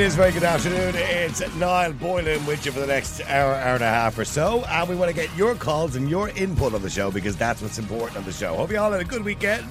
It is very good afternoon. It's Niall Boylan with you for the next hour, hour and a half or so. And we want to get your calls and your input on the show because that's what's important on the show. Hope you all had a good weekend.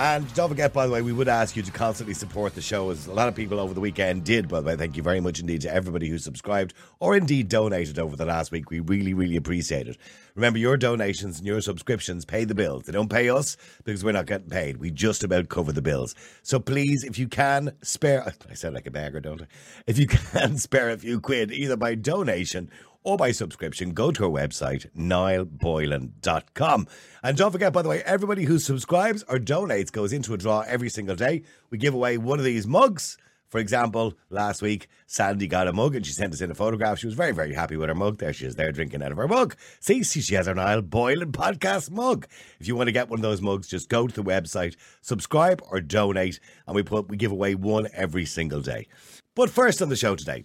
And don't forget, by the way, we would ask you to constantly support the show, as a lot of people over the weekend did. By the way, thank you very much indeed to everybody who subscribed or indeed donated over the last week. We really, really appreciate it. Remember, your donations and your subscriptions pay the bills. They don't pay us because we're not getting paid. We just about cover the bills. So please, if you can spare, I sound like a beggar, don't I? If you can spare a few quid, either by donation or by subscription, go to our website, niallboylan.com. And don't forget, by the way, everybody who subscribes or donates goes into a draw every single day. We give away one of these mugs. For example, last week, Sandy got a mug and she sent us in a photograph. She was very, very happy with her mug. There she is, there drinking out of her mug. See, see she has her Niall Boylan podcast mug. If you want to get one of those mugs, just go to the website, subscribe or donate, and we put we give away one every single day. But first on the show today,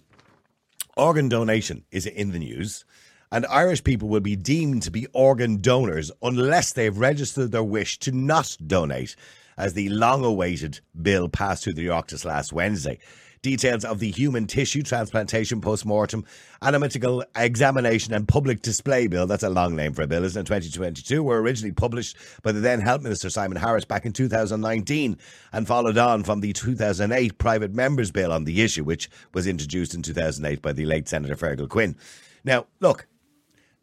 organ donation is in the news, and Irish people will be deemed to be organ donors unless they've registered their wish to not donate, as the long awaited bill passed through the Oireachtas last Wednesday. Details of the human tissue transplantation post-mortem anatomical examination and public display bill, that's a long name for a bill, isn't it, 2022, were originally published by the then Health Minister Simon Harris back in 2019 and followed on from the 2008 private members bill on the issue, which was introduced in 2008 by the late Senator Feargal Quinn. Now, look,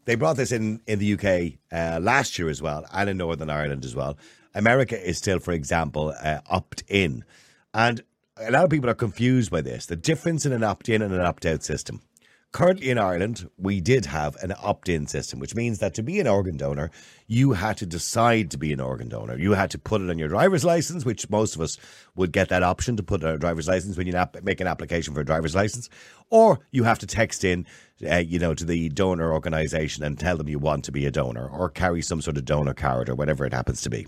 they brought this in in the UK uh, last year as well, and in Northern Ireland as well. America is still, for example, uh, opt in. And a lot of people are confused by this the difference in an opt in and an opt out system. Currently in Ireland, we did have an opt in system, which means that to be an organ donor, you had to decide to be an organ donor. You had to put it on your driver's license, which most of us would get that option to put on a driver's license when you make an application for a driver's license. Or you have to text in, uh, you know, to the donor organisation and tell them you want to be a donor or carry some sort of donor card or whatever it happens to be.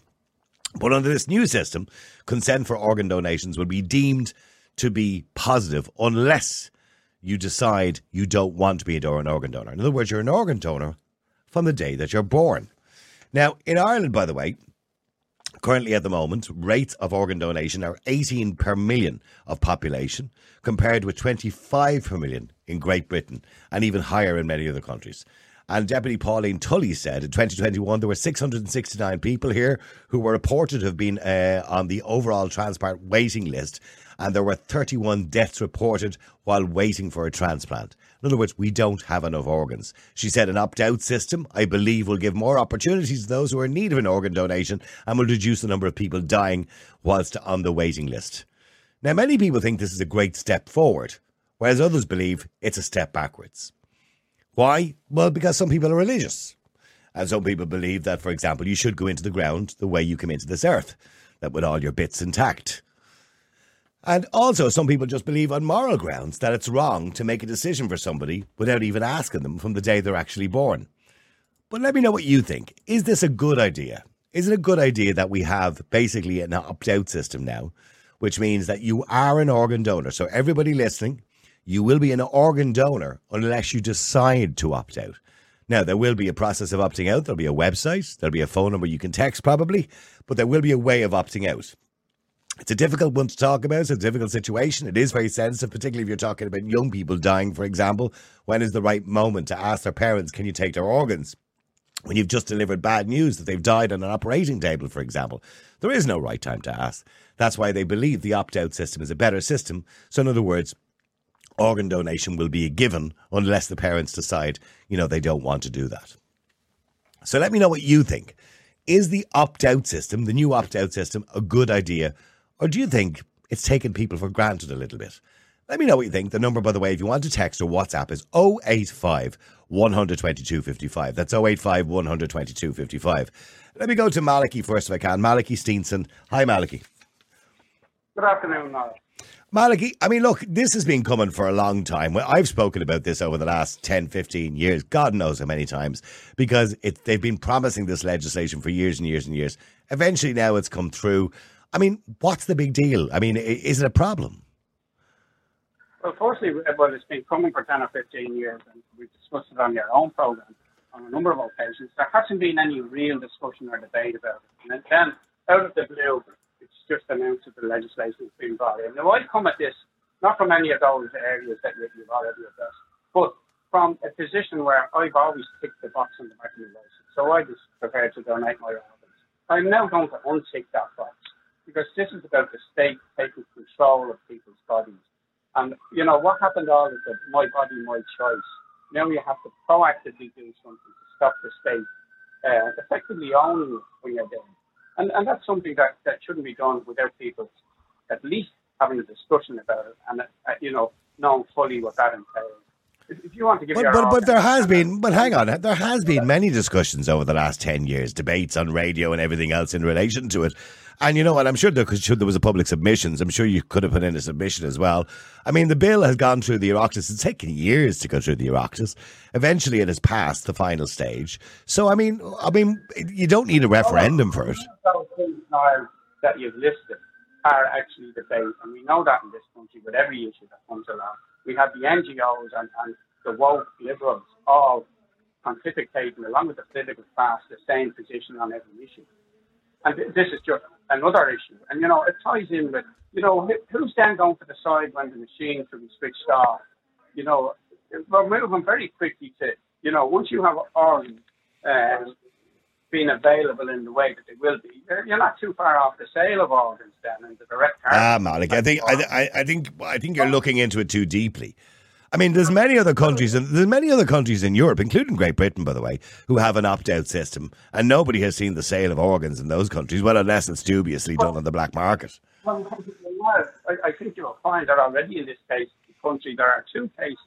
But under this new system, consent for organ donations will be deemed to be positive unless you decide you don't want to be an organ donor. In other words, you're an organ donor from the day that you're born. Now, in Ireland, by the way, currently at the moment, rates of organ donation are 18 per million of population, compared with 25 per million in Great Britain and even higher in many other countries. And Deputy Pauline Tully said in 2021 there were 669 people here who were reported to have been uh, on the overall transplant waiting list, and there were 31 deaths reported while waiting for a transplant. In other words, we don't have enough organs. She said an opt out system, I believe, will give more opportunities to those who are in need of an organ donation and will reduce the number of people dying whilst on the waiting list. Now, many people think this is a great step forward, whereas others believe it's a step backwards. Why? Well, because some people are religious. And some people believe that, for example, you should go into the ground the way you come into this earth, that with all your bits intact. And also, some people just believe on moral grounds that it's wrong to make a decision for somebody without even asking them from the day they're actually born. But let me know what you think. Is this a good idea? Is it a good idea that we have basically an opt out system now, which means that you are an organ donor? So, everybody listening, you will be an organ donor unless you decide to opt out. Now, there will be a process of opting out. There'll be a website, there'll be a phone number you can text probably, but there will be a way of opting out. It's a difficult one to talk about. It's a difficult situation. It is very sensitive, particularly if you're talking about young people dying, for example. When is the right moment to ask their parents, can you take their organs? When you've just delivered bad news that they've died on an operating table, for example, there is no right time to ask. That's why they believe the opt out system is a better system. So, in other words, organ donation will be a given unless the parents decide, you know, they don't want to do that. So let me know what you think. Is the opt out system, the new opt out system, a good idea? Or do you think it's taken people for granted a little bit? Let me know what you think. The number, by the way, if you want to text or WhatsApp is 085 122 55. That's 085 122 55. Let me go to Malachy first if I can. Malachy Steenson. Hi, Malachy. Good afternoon, Niall. Malachy, I mean, look, this has been coming for a long time. I've spoken about this over the last 10, 15 years, God knows how many times, because it, they've been promising this legislation for years and years and years. Eventually, now it's come through. I mean, what's the big deal? I mean, is it a problem? Well, firstly, well, it's been coming for 10 or 15 years, and we've discussed it on your own programme on a number of occasions. There hasn't been any real discussion or debate about it. And then, out of the blue, just announced that the legislation has been brought in. Now, I come at this not from any of those areas that you've already addressed, but from a position where I've always ticked the box on the my license. So I was prepared to donate my organs. I'm now going to untick that box because this is about the state taking control of people's bodies. And, you know, what happened all is that my body, my choice. Now you have to proactively do something to stop the state uh, effectively owning it when you're dead. And, and that's something that, that shouldn't be done without people at least having a discussion about it and, uh, you know, knowing fully what that entails. If, you want to give but, but, but there has been, but hang on, there has been many discussions over the last 10 years, debates on radio and everything else in relation to it. And you know what? I'm sure there, should there was a public submissions, I'm sure you could have put in a submission as well. I mean, the bill has gone through the Oireachtas. It's taken years to go through the Oireachtas. Eventually, it has passed the final stage. So, I mean, I mean, you don't need a referendum for it. That you've listed are actually debate, and we know that in this country with every issue that comes along. We have the NGOs and, and the woke liberals all pontificating, along with the political class, the same position on every issue. And this is just another issue. And, you know, it ties in with, you know, who's then going to decide when the machine can be switched off? You know, we're moving very quickly to, you know, once you have organs uh, being available in the way that they will be, you're not too far off the sale of organs then and the direct. Ah, Malik, I think, I, I think, I think you're looking into it too deeply. I mean, there's many other countries, and there's many other countries in Europe, including Great Britain, by the way, who have an opt-out system, and nobody has seen the sale of organs in those countries. Well, unless it's dubiously done on the black market. Well, I, think you'll find that already in this case, the country, there are two cases,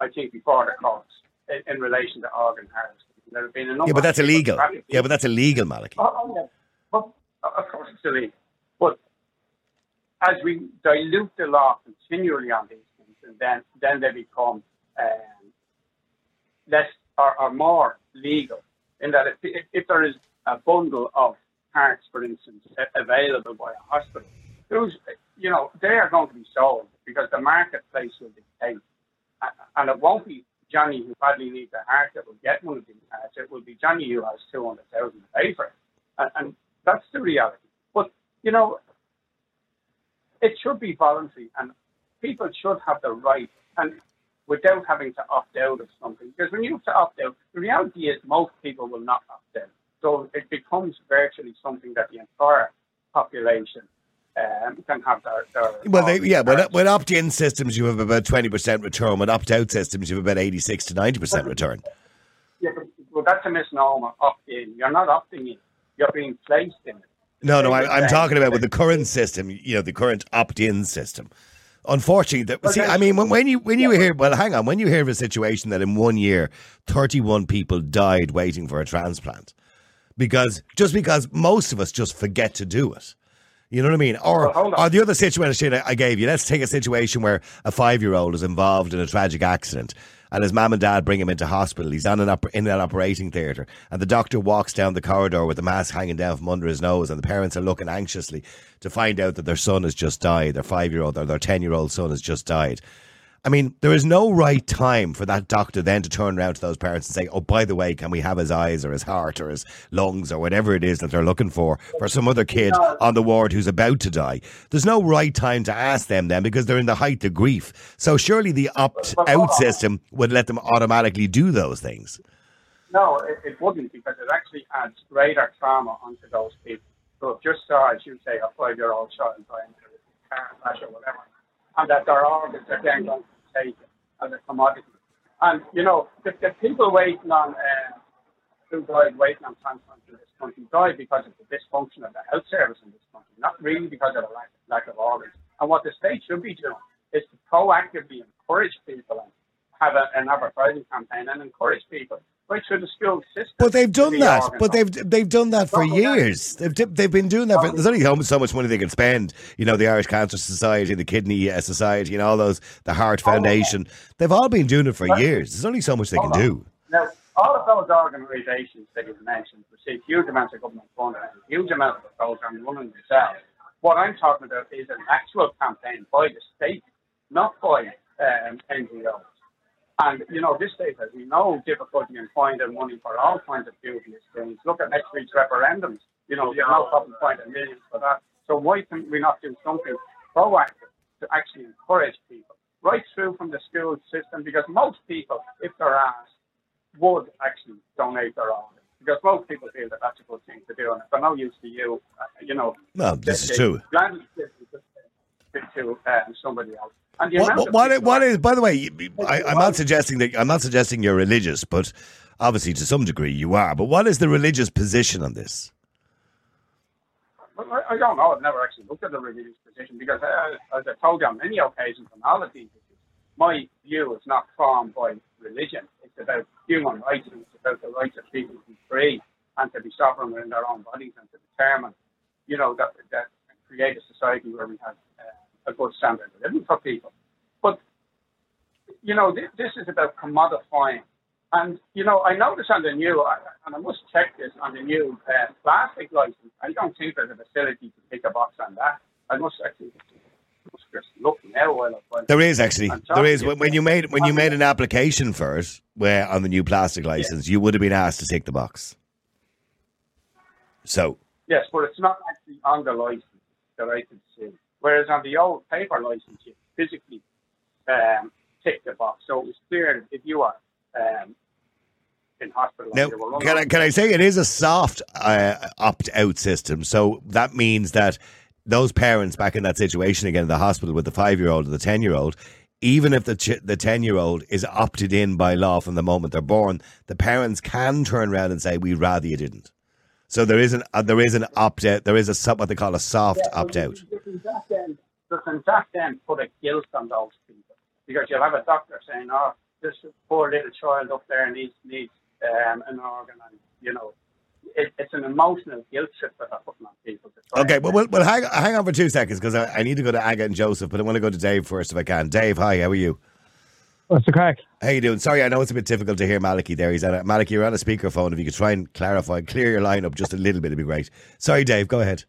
I think, before the courts in, in relation to organ harvesting. There have been a number. Yeah, but that's illegal. Yeah, but that's illegal, Malachy. Oh, oh, yeah. Well, of course it's illegal. But as we dilute the law continually on these things, and then then they become um, less or, or, more legal. In that, if, if, there is a bundle of parts, for instance, available by a hospital, those you know they are going to be sold because the marketplace will dictate, and it won't be Johnny who badly needs a heart that will get one of these parts. It will be Johnny who has two hundred thousand to pay for it, and, and that's the reality. But you know, it should be voluntary, and people should have the right and without having to opt out of something. Because when you have to opt out, the reality is most people will not opt out. So it becomes virtually something that the entire population um, can have their. their well, they, yeah, with, with opt in systems, you have about 20% return. With opt out systems, you have about 86 to 90% return. Yeah, but well, that's a misnomer, opt in. You're not opting in, you're being placed in it. No, no, I, am talking about with the current system, you know, the current opt in system. Unfortunately, that, see, I mean, when, when you when you hear, well, hang on, when you hear of a situation that in one year, thirty-one people died waiting for a transplant, because just because most of us just forget to do it, you know what I mean? Or, well, or the other situation I gave you. Let's take a situation where a five-year-old is involved in a tragic accident and his mum and dad bring him into hospital. He's on an op- in an operating theatre, and the doctor walks down the corridor with the mask hanging down from under his nose, and the parents are looking anxiously to find out that their son has just died, their five year old or their ten year old son has just died. I mean, there is no right time for that doctor then to turn around to those parents and say, "Oh, by the way, can we have his eyes or his heart or his lungs or whatever it is that they're looking for for some other kid on the ward who's about to die?" There's no right time to ask them then because they're in the height of grief. So surely the opt-out system would let them automatically do those things. No, it, it wouldn't because it actually adds greater trauma onto those people. So if just saw, as you say, a five-year-old child dying in a car crash or whatever and that their organs are then going to be taken as a commodity. And, you know, the, the people waiting on, uh, who died waiting on transplant in this country died because of the dysfunction of the health service in this country, not really because of the lack, lack of organs. And what the state should be doing is to proactively encourage people and have a, an advertising campaign and encourage people right through the school system. But they've done that. But they've they've done that for years. They've they've been doing that. For, there's only so much money they can spend. You know, the Irish Cancer Society, the Kidney uh, Society, and all those, the Heart Foundation. They've all been doing it for years. There's only so much they can do. Now, all of those organisations that you've mentioned receive huge amounts of government funding huge amounts of programs running themselves. What I'm talking about is an actual campaign by the state, not by um, NGOs. And, you know, this state has no difficulty in finding money for all kinds of dubious things. Look at next week's referendums. You know, there's no problem finding millions for that. So why can't we not do something proactive to actually encourage people right through from the school system because most people, if they're asked, would actually donate their organs because most people feel that that's a good thing to do. And if they're no use to you, uh, you know. Well, this is true. To uh, somebody else. What, what, what is, by the way, I, I'm not suggesting that I'm not suggesting you're religious, but obviously to some degree you are. But what is the religious position on this? I, I don't know. I've never actually looked at the religious position because, uh, as I told you on many occasions on all of these issues, my view is not formed by religion. It's about human rights and it's about the rights of people to be free and to be sovereign within their own bodies and to determine, you know, that, that create a society where we have a good standard of living for people. But, you know, th- this is about commodifying. And, you know, I noticed on the new, and I must check this on the new uh, plastic license, I don't think there's a facility to pick a box on that. I must actually must just look now There is actually. There is. When, when you made when you made an application for it, where on the new plastic license, yeah. you would have been asked to tick the box. So. Yes, but it's not actually on the license that I can see. Whereas on the old paper license, you physically um, tick the box. So it was clear if you are um, in hospital. Now, can I, can I say it is a soft uh, opt out system? So that means that those parents back in that situation again in the hospital with the five year old or the 10 year old, even if the ch- the 10 year old is opted in by law from the moment they're born, the parents can turn around and say, We'd rather you didn't. So there is an uh, there is an opt out. There is a what they call a soft yeah, opt out. Doesn't that, then, doesn't that then put a guilt on those people? Because you'll have a doctor saying, "Oh, this poor little child up there needs needs um, an organ," and you know, it, it's an emotional guilt trip that they're putting on people. Okay, well, well, well hang, hang on for two seconds because I, I, need to go to Aga and Joseph, but I want to go to Dave first if I can. Dave, hi, how are you? What's the crack? How you doing? Sorry, I know it's a bit difficult to hear Malachy there. He's at a, Malachy, you're on a speakerphone. If you could try and clarify, clear your line up just a little bit, it'd be great. Sorry, Dave, go ahead.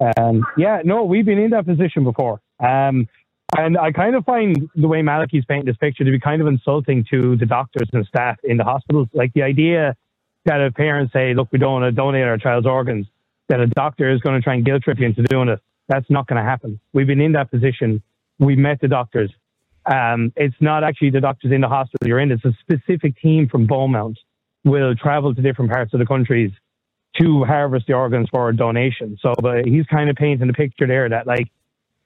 Um, yeah, no, we've been in that position before. Um, and I kind of find the way Malachy's painting this picture to be kind of insulting to the doctors and staff in the hospitals. Like the idea that a parent say, look, we don't want to donate our child's organs, that a doctor is going to try and guilt trip you into doing it. That's not going to happen. We've been in that position. We've met the doctors. Um, it's not actually the doctors in the hospital you're in. It's a specific team from Beaumont will travel to different parts of the countries to harvest the organs for a donation. So but he's kind of painting the picture there that like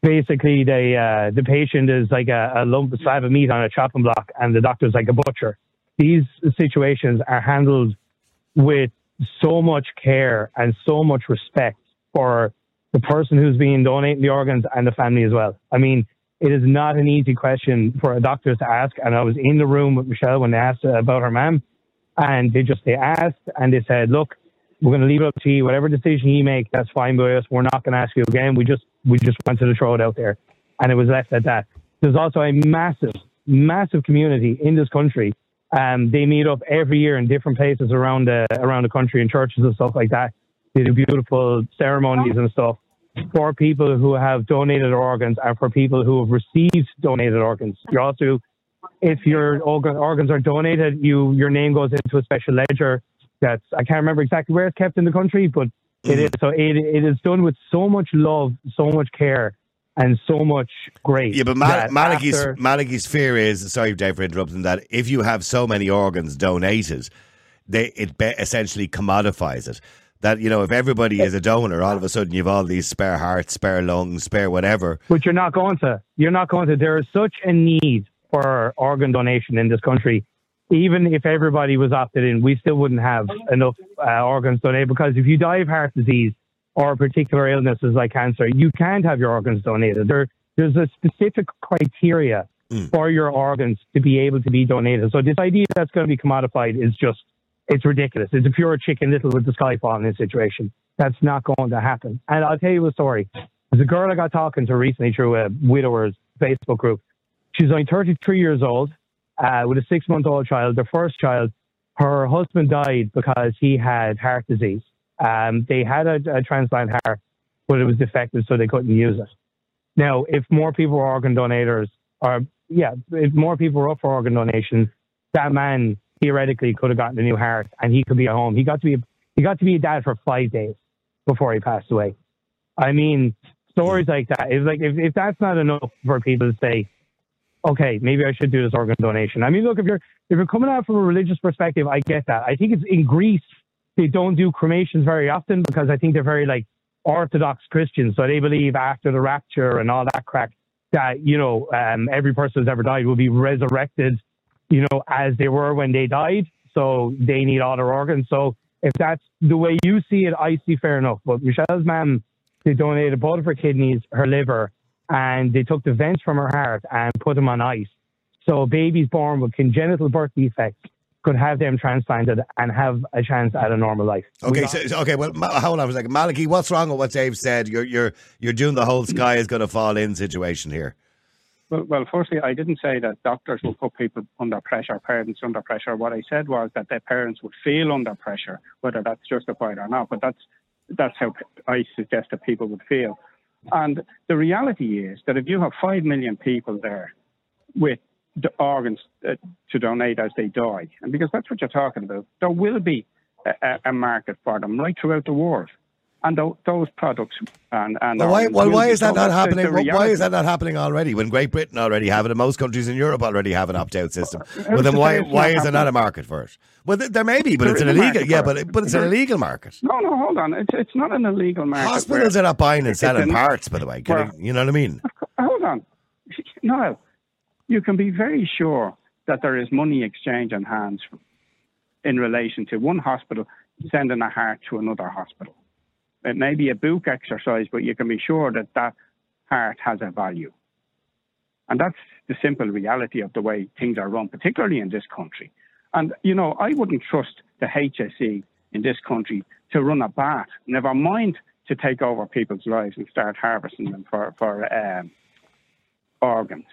basically the uh, the patient is like a, a lump a slab of meat on a chopping block and the doctor's like a butcher. These situations are handled with so much care and so much respect for the person who's being donating the organs and the family as well. I mean, it is not an easy question for a doctor to ask. And I was in the room with Michelle when they asked about her mom, and they just they asked and they said, "Look, we're going to leave it up to you. Whatever decision you make, that's fine by us. We're not going to ask you again. We just we just wanted to throw it out there," and it was left at that. There's also a massive, massive community in this country. Um, they meet up every year in different places around the around the country in churches and stuff like that. They do beautiful ceremonies and stuff for people who have donated organs and for people who have received donated organs. You also, if your organs are donated, you your name goes into a special ledger. That's I can't remember exactly where it's kept in the country, but it mm. is so it it is done with so much love, so much care, and so much grace. Yeah, but Mal- Malachy's after... Fear is sorry, Dave, for interrupting that. If you have so many organs donated, they it be- essentially commodifies it that you know if everybody is a donor, all of a sudden you've all these spare hearts, spare lungs, spare whatever. But you're not going to. You're not going to. There is such a need for organ donation in this country. Even if everybody was opted in, we still wouldn't have enough uh, organs donated because if you die of heart disease or a particular illnesses like cancer, you can't have your organs donated. There, there's a specific criteria mm. for your organs to be able to be donated. So this idea that's going to be commodified is just it's ridiculous. It's a pure chicken little with the sky falling in this situation. That's not going to happen. And I'll tell you a story. There's a girl I got talking to recently through a widower's Facebook group. She's only 33 years old uh, with a six month old child, their first child. Her husband died because he had heart disease. Um, they had a, a transplant heart, but it was defective, so they couldn't use it. Now, if more people were organ donors, or yeah, if more people were up for organ donation, that man theoretically could have gotten a new heart and he could be at home. He got to be he got to be a dad for five days before he passed away. I mean, stories like that. It's like if, if that's not enough for people to say, okay, maybe I should do this organ donation. I mean, look, if you're if you're coming out from a religious perspective, I get that. I think it's in Greece they don't do cremations very often because I think they're very like Orthodox Christians, so they believe after the rapture and all that crack that you know um, every person who's ever died will be resurrected, you know, as they were when they died. So they need all their organs. So if that's the way you see it, I see fair enough. But Michelle's mom, they donated both of her kidneys, her liver, and they took the vents from her heart and put them on ice. So babies born with congenital birth defects could have them transplanted and have a chance at a normal life. Okay, so, so, okay. Well, Ma- hold on a second, Malachy. What's wrong with what Dave said? You're you're you're doing the whole sky is going to fall in situation here. Well, well, firstly, I didn't say that doctors will put people under pressure, parents under pressure. What I said was that their parents would feel under pressure, whether that's justified or not. But that's that's how I suggest that people would feel. And the reality is that if you have five million people there with the organs uh, to donate as they die, and because that's what you're talking about, there will be a, a market for them right throughout the world and th- those products and, and well, why, well, why is that not happening? Why is that not happening already? When Great Britain already have it, and most countries in Europe already have an opt-out system. Uh, well, then why why is there not a market for it? Well, there may be, but there it's an illegal. Yeah, but but it's an illegal market. No, no, hold on. It's it's not an illegal market. Hospitals are not buying and selling parts, by the way. Well, you know what I mean? Hold on, no. You can be very sure that there is money exchange on hands in relation to one hospital sending a heart to another hospital it may be a book exercise, but you can be sure that that heart has a value. And that's the simple reality of the way things are run, particularly in this country. And, you know, I wouldn't trust the HSE in this country to run a bat, never mind to take over people's lives and start harvesting them for, for um, organs.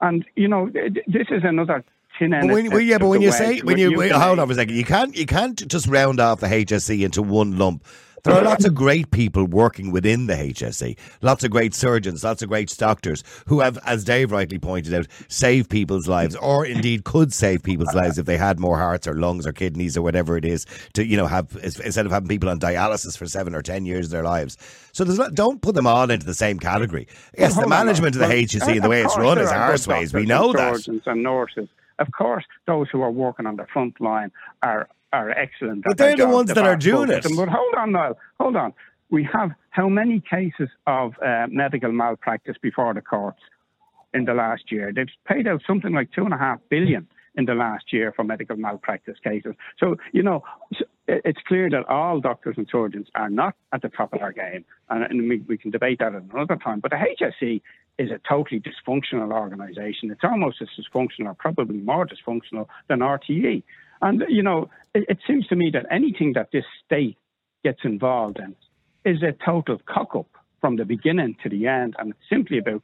And, you know, this is another but when, well, yeah, but when you say when you, wait, hold on a second, you can't you can't just round off the HSE into one lump. There are lots of great people working within the HSE, lots of great surgeons, lots of great doctors who have, as Dave rightly pointed out, saved people's lives, or indeed could save people's lives if they had more hearts or lungs or kidneys or whatever it is to, you know, have instead of having people on dialysis for seven or ten years of their lives. So not, don't put them all into the same category. Yes, the management of the HSE and the way it's run is arseways. We know that. Surgeons and nurses. Of course, those who are working on the front line are are excellent. But they're the ones that are doing it. But hold on, Niall. Hold on. We have how many cases of uh, medical malpractice before the courts in the last year? They've paid out something like two and a half billion in the last year for medical malpractice cases. So, you know, it's clear that all doctors and surgeons are not at the top of their game. And, and we, we, can debate that at another time. But the HSE is a totally dysfunctional organisation. It's almost as dysfunctional, or probably more dysfunctional than RTE. And, you know, it, it seems to me that anything that this state gets involved in is a total cock up from the beginning to the end. And it's simply about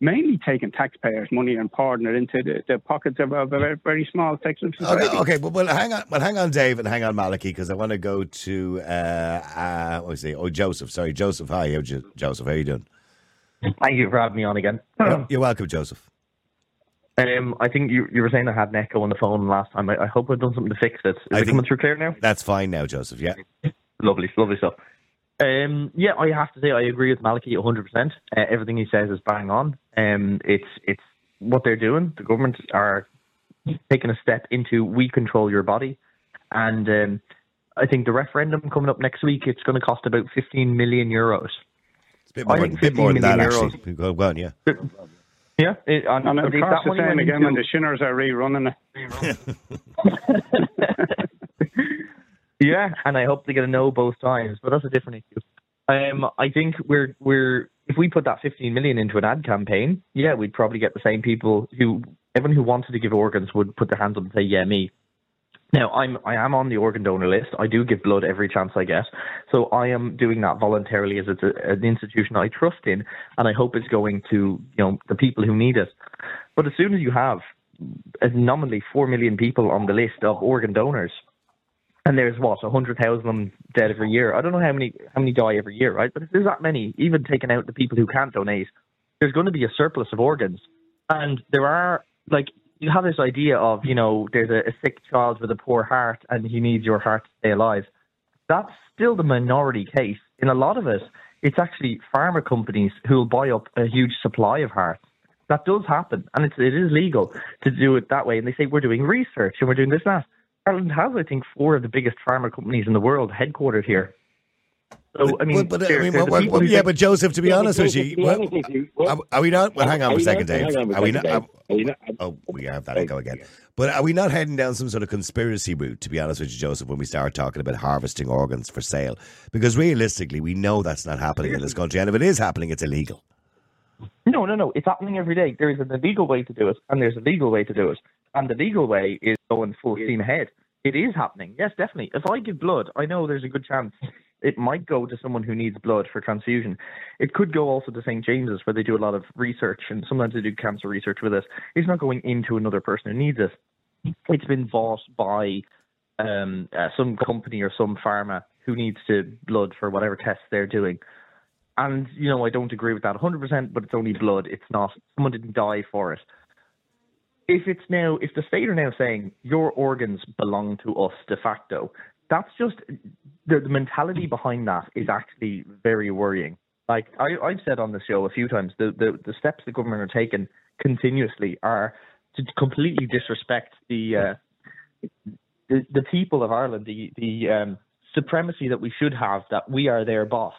mainly taking taxpayers' money and pouring it into the, the pockets of, of, a very small section of society. Okay, okay, but well, hang on, well, hang on, Dave, and hang on, Malachy, because I want to go to uh, uh, what was he? Oh, Joseph. Sorry, Joseph. Hi, Joseph. How are you doing? Thank you for having me on again. You're welcome, Joseph. Um, I think you, you were saying I had an echo on the phone last time. I, I hope I've done something to fix it. Is I it coming through clear now? That's fine now, Joseph. Yeah. lovely, lovely stuff. Um, yeah, I have to say I agree with Malachy 100%. Uh, everything he says is bang on. Um, it's it's what they're doing. The government are taking a step into we control your body, and um, I think the referendum coming up next week it's going to cost about 15 million euros. It's a bit more, bit more than that, euros. actually. Go on, yeah. Yeah, it, and, and it costs the same again when the Shinners are rerunning it. yeah, and I hope they get a no both times, but that's a different issue. Um, I think we're we're if we put that 15 million into an ad campaign, yeah, we'd probably get the same people who everyone who wanted to give organs would put their hands up and say, yeah, me. Now, I'm I am on the organ donor list. I do give blood every chance I get, so I am doing that voluntarily as it's a, an institution I trust in, and I hope it's going to you know the people who need it. But as soon as you have nominally four million people on the list of organ donors, and there's what hundred thousand of them dead every year. I don't know how many how many die every year, right? But if there's that many, even taking out the people who can't donate, there's going to be a surplus of organs, and there are like you have this idea of, you know, there's a, a sick child with a poor heart and he needs your heart to stay alive. That's still the minority case. In a lot of it, It's actually pharma companies who will buy up a huge supply of hearts. That does happen, and it's, it is legal to do it that way. And they say we're doing research and we're doing this and that. Ireland has, I think, four of the biggest pharma companies in the world headquartered here. So I mean, but, but, I mean, what- what- what- yeah, but Joseph, to be Yeah, honest with you, what- honest with you, what- are, are we not? Well, hang on for a second, Dave. hang on a Are we not? Dave. Are we not- Oh, we have that echo again. But are we not heading down some sort of conspiracy route, to be honest with you, Joseph, when we start talking about harvesting organs for sale? Because realistically, we know that's not happening in this country. And if it is happening, it's illegal. No, no, no. It's happening every day. There is an illegal way to do it, and there's a legal way to do it. And the legal way is going full steam ahead. It is happening. Yes, definitely. If I give blood, I know there's a good chance it might go to someone who needs blood for transfusion. It could go also to St. James's, where they do a lot of research, and sometimes they do cancer research with it. It's not going into another person who needs it. It's been bought by um, uh, some company or some pharma who needs to blood for whatever tests they're doing. And, you know, I don't agree with that 100%, but it's only blood. It's not, someone didn't die for it. If it's now, if the state are now saying your organs belong to us de facto, that's just, the, the mentality behind that is actually very worrying. Like I, I've said on the show a few times, the, the, the steps the government are taking continuously are to completely disrespect the, uh, the, the people of Ireland, the, the um, supremacy that we should have, that we are their boss.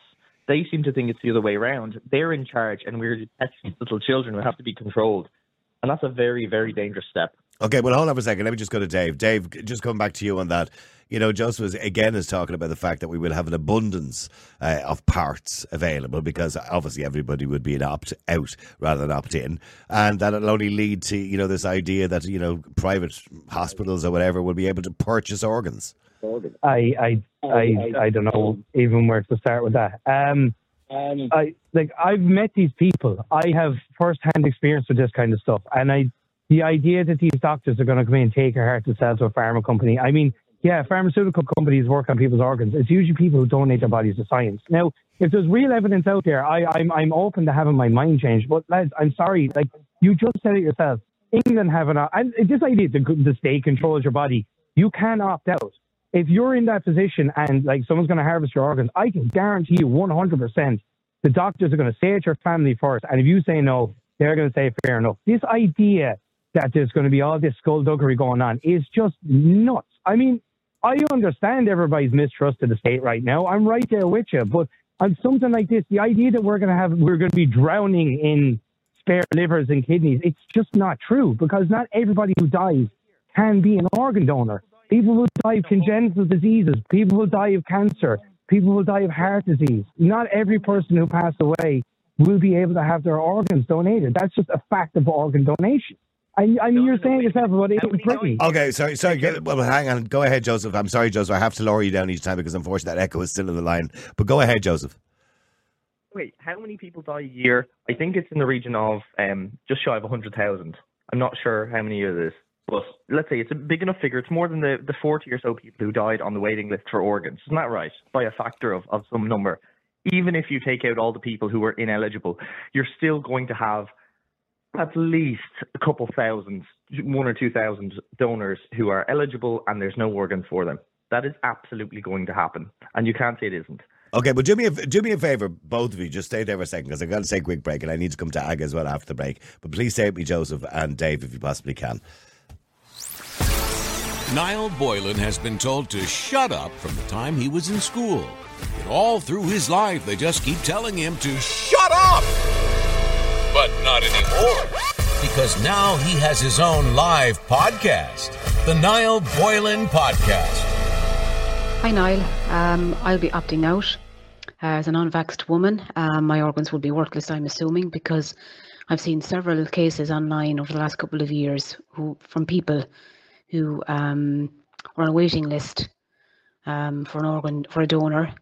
They seem to think it's the other way around. They're in charge, and we're little children who have to be controlled. And that's a very, very dangerous step. Okay, well, hold on for a second. Let me just go to Dave. Dave, just coming back to you on that. You know, Joseph is, again is talking about the fact that we will have an abundance uh, of parts available because obviously everybody would be an opt out rather than opt in, and that it'll only lead to you know this idea that you know private hospitals or whatever will be able to purchase organs. I, I, I, I don't know even where to start with that. Um, Um, I like I've met these people. I have first-hand experience with this kind of stuff, and I the idea that these doctors are going to come in and take your heart to sell to a pharma company. I mean, yeah, pharmaceutical companies work on people's organs. It's usually people who donate their bodies to science. Now, if there's real evidence out there, I, I'm I'm open to having my mind changed. But lads, I'm sorry, like you just said it yourself. England have an and this idea the the state controls your body. You can opt out if you're in that position and like someone's going to harvest your organs, I can guarantee you 100% the doctors are going to say it's your family first. And if you say no, they're going to say fair enough. This idea that there's going to be all this skullduggery going on is just nuts. I mean, I understand everybody's mistrust of the state right now. I'm right there with you. But on something like this, the idea that we're going to have, we're going to be drowning in spare livers and kidneys, it's just not true because not everybody who dies can be an organ donor. People will die of congenital diseases. People will die of cancer. People will die of heart disease. Not every person who passed away will be able to have their organs donated. That's just a fact of organ donation. I, I mean, you're saying yourself about it in Okay, sorry, sorry. go- Well, hang on. Go ahead, Joseph. I'm sorry, Joseph. I have to lower you down each time because unfortunately that echo is still in the line. But go ahead, Joseph. Wait, how many people die a year? I think it's in the region of um, just shy of 100,000. I'm not sure how many it is, but let's say it's a big enough figure. It's more than the, the 40 or so people who died on the waiting list for organs. Isn't that right? By a factor of, of some number. Even if you take out all the people who were ineligible, you're still going to have at least a couple thousand, one or two thousand donors who are eligible and there's no organs for them. That is absolutely going to happen. And you can't say it isn't. Okay, but do me a, do me a favor, both of you, just stay there for a second because I've got to take a quick break and I need to come to Aga as well after the break. But please stay with me, Joseph and Dave, if you possibly can. Niall Boylan has been told to shut up from the time he was in school. Yet all through his life, they just keep telling him to shut up! But not anymore. Because now he has his own live podcast, the Niall Boylan Podcast. Hi, Niall. Um, I'll be opting out. Uh, as an unvaxxed woman, um, my organs will be worthless, I'm assuming, because I've seen several cases online over the last couple of years who, from people who um, were on a waiting list um, for an organ, for a donor,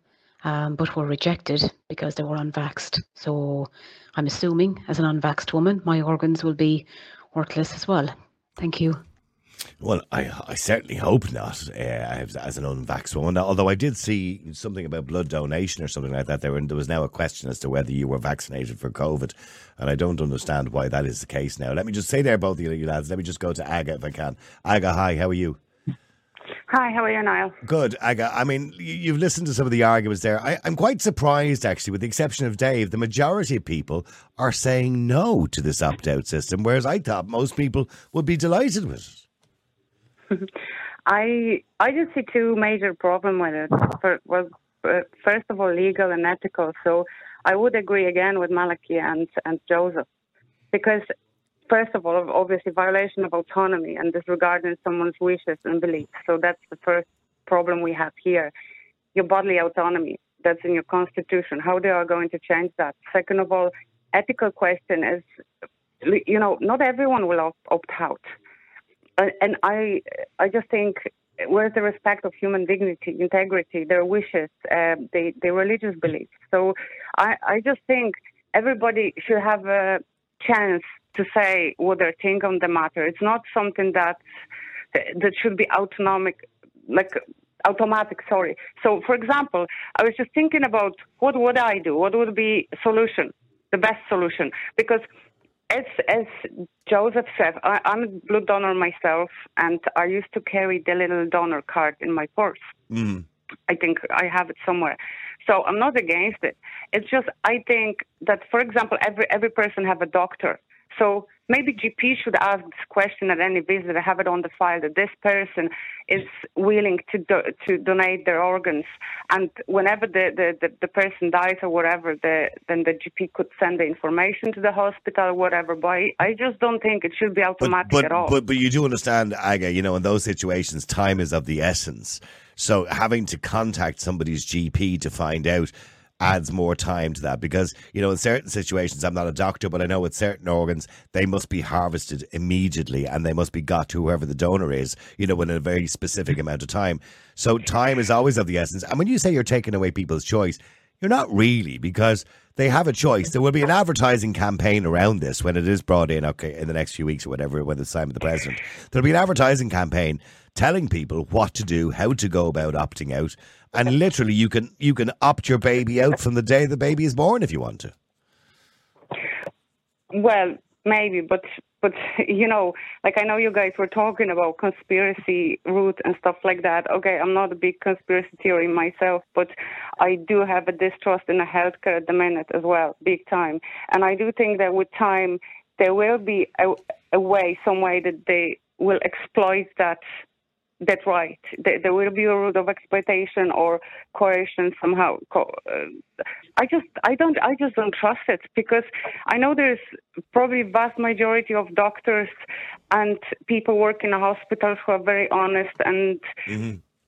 um, but were rejected because they were unvaxxed. So I'm assuming, as an unvaxxed woman, my organs will be worthless as well. Thank you. Well, I I certainly hope not. Uh, as, an unvaxxed woman, although I did see something about blood donation or something like that. There, and there was now a question as to whether you were vaccinated for COVID, and I don't understand why that is the case now. Let me just say there, both of you lads. Let me just go to Aga if I can. Aga, hi, how are you? Hi, how are you, Niall? Good, Aga. I mean, you've listened to some of the arguments there. I, I'm quite surprised, actually, with the exception of Dave. The majority of people are saying no to this opt-out system, whereas I thought most people would be delighted with it. I I just see two major problems with it. For, well, uh, first of all, legal and ethical. So I would agree again with Malachy and and Joseph, because first of all, obviously, violation of autonomy and disregarding someone's wishes and beliefs. So that's the first problem we have here. Your bodily autonomy, that's in your constitution. How they are going to change that? Second of all, ethical question is, you know, not everyone will opt, out. And- I, I just think, where's the respect of human dignity, integrity, their wishes, uh, they, their religious beliefs? So I, I just think everybody should have a chance to say what they think on the matter. It's not something that that should be autonomic, like automatic. Sorry. So, for example, I was just thinking about what would I do? What would be solution, the best solution? Because as as Joseph said, I, I'm a blood donor myself, and I used to carry the little donor card in my purse. Mm. I think I have it somewhere. So I'm not against it. It's just I think that, for example, every every person have a doctor. So maybe GP should ask this question at any visit, I have it on the file that this person is willing to do, to donate their organs, and whenever the, the, the, the person dies or whatever, the, then the GP could send the information to the hospital or whatever. But I, I just don't think it should be automatic but, at all. But, but you do understand, Aga, you know, in those situations, time is of the essence. So having to contact somebody's GP to find out adds more time to that because, you know, in certain situations, I'm not a doctor, but I know with certain organs, they must be harvested immediately and they must be got to whoever the donor is, you know, within a very specific amount of time. So time is always of the essence. And when you say you're taking away people's choice, you're not really because they have a choice. There will be an advertising campaign around this when it is brought in, okay, in the next few weeks or whatever, when it's time of the president. There'll be an advertising campaign telling people what to do, how to go about opting out, and literally you can you can opt your baby out from the day the baby is born if you want to. Well, maybe, but but you know, like I know you guys were talking about conspiracy route and stuff like that. Okay, I'm not a big conspiracy theory myself, but I do have a distrust in the healthcare at the minute as well, big time. And I do think that with time there will be a, a way, some way that they will exploit that that right. There, will be a route of exploitation or coercion somehow. Uh, I just, I don't, I just don't trust it because I know there's probably vast majority of doctors and people work in the hospitals who are very honest and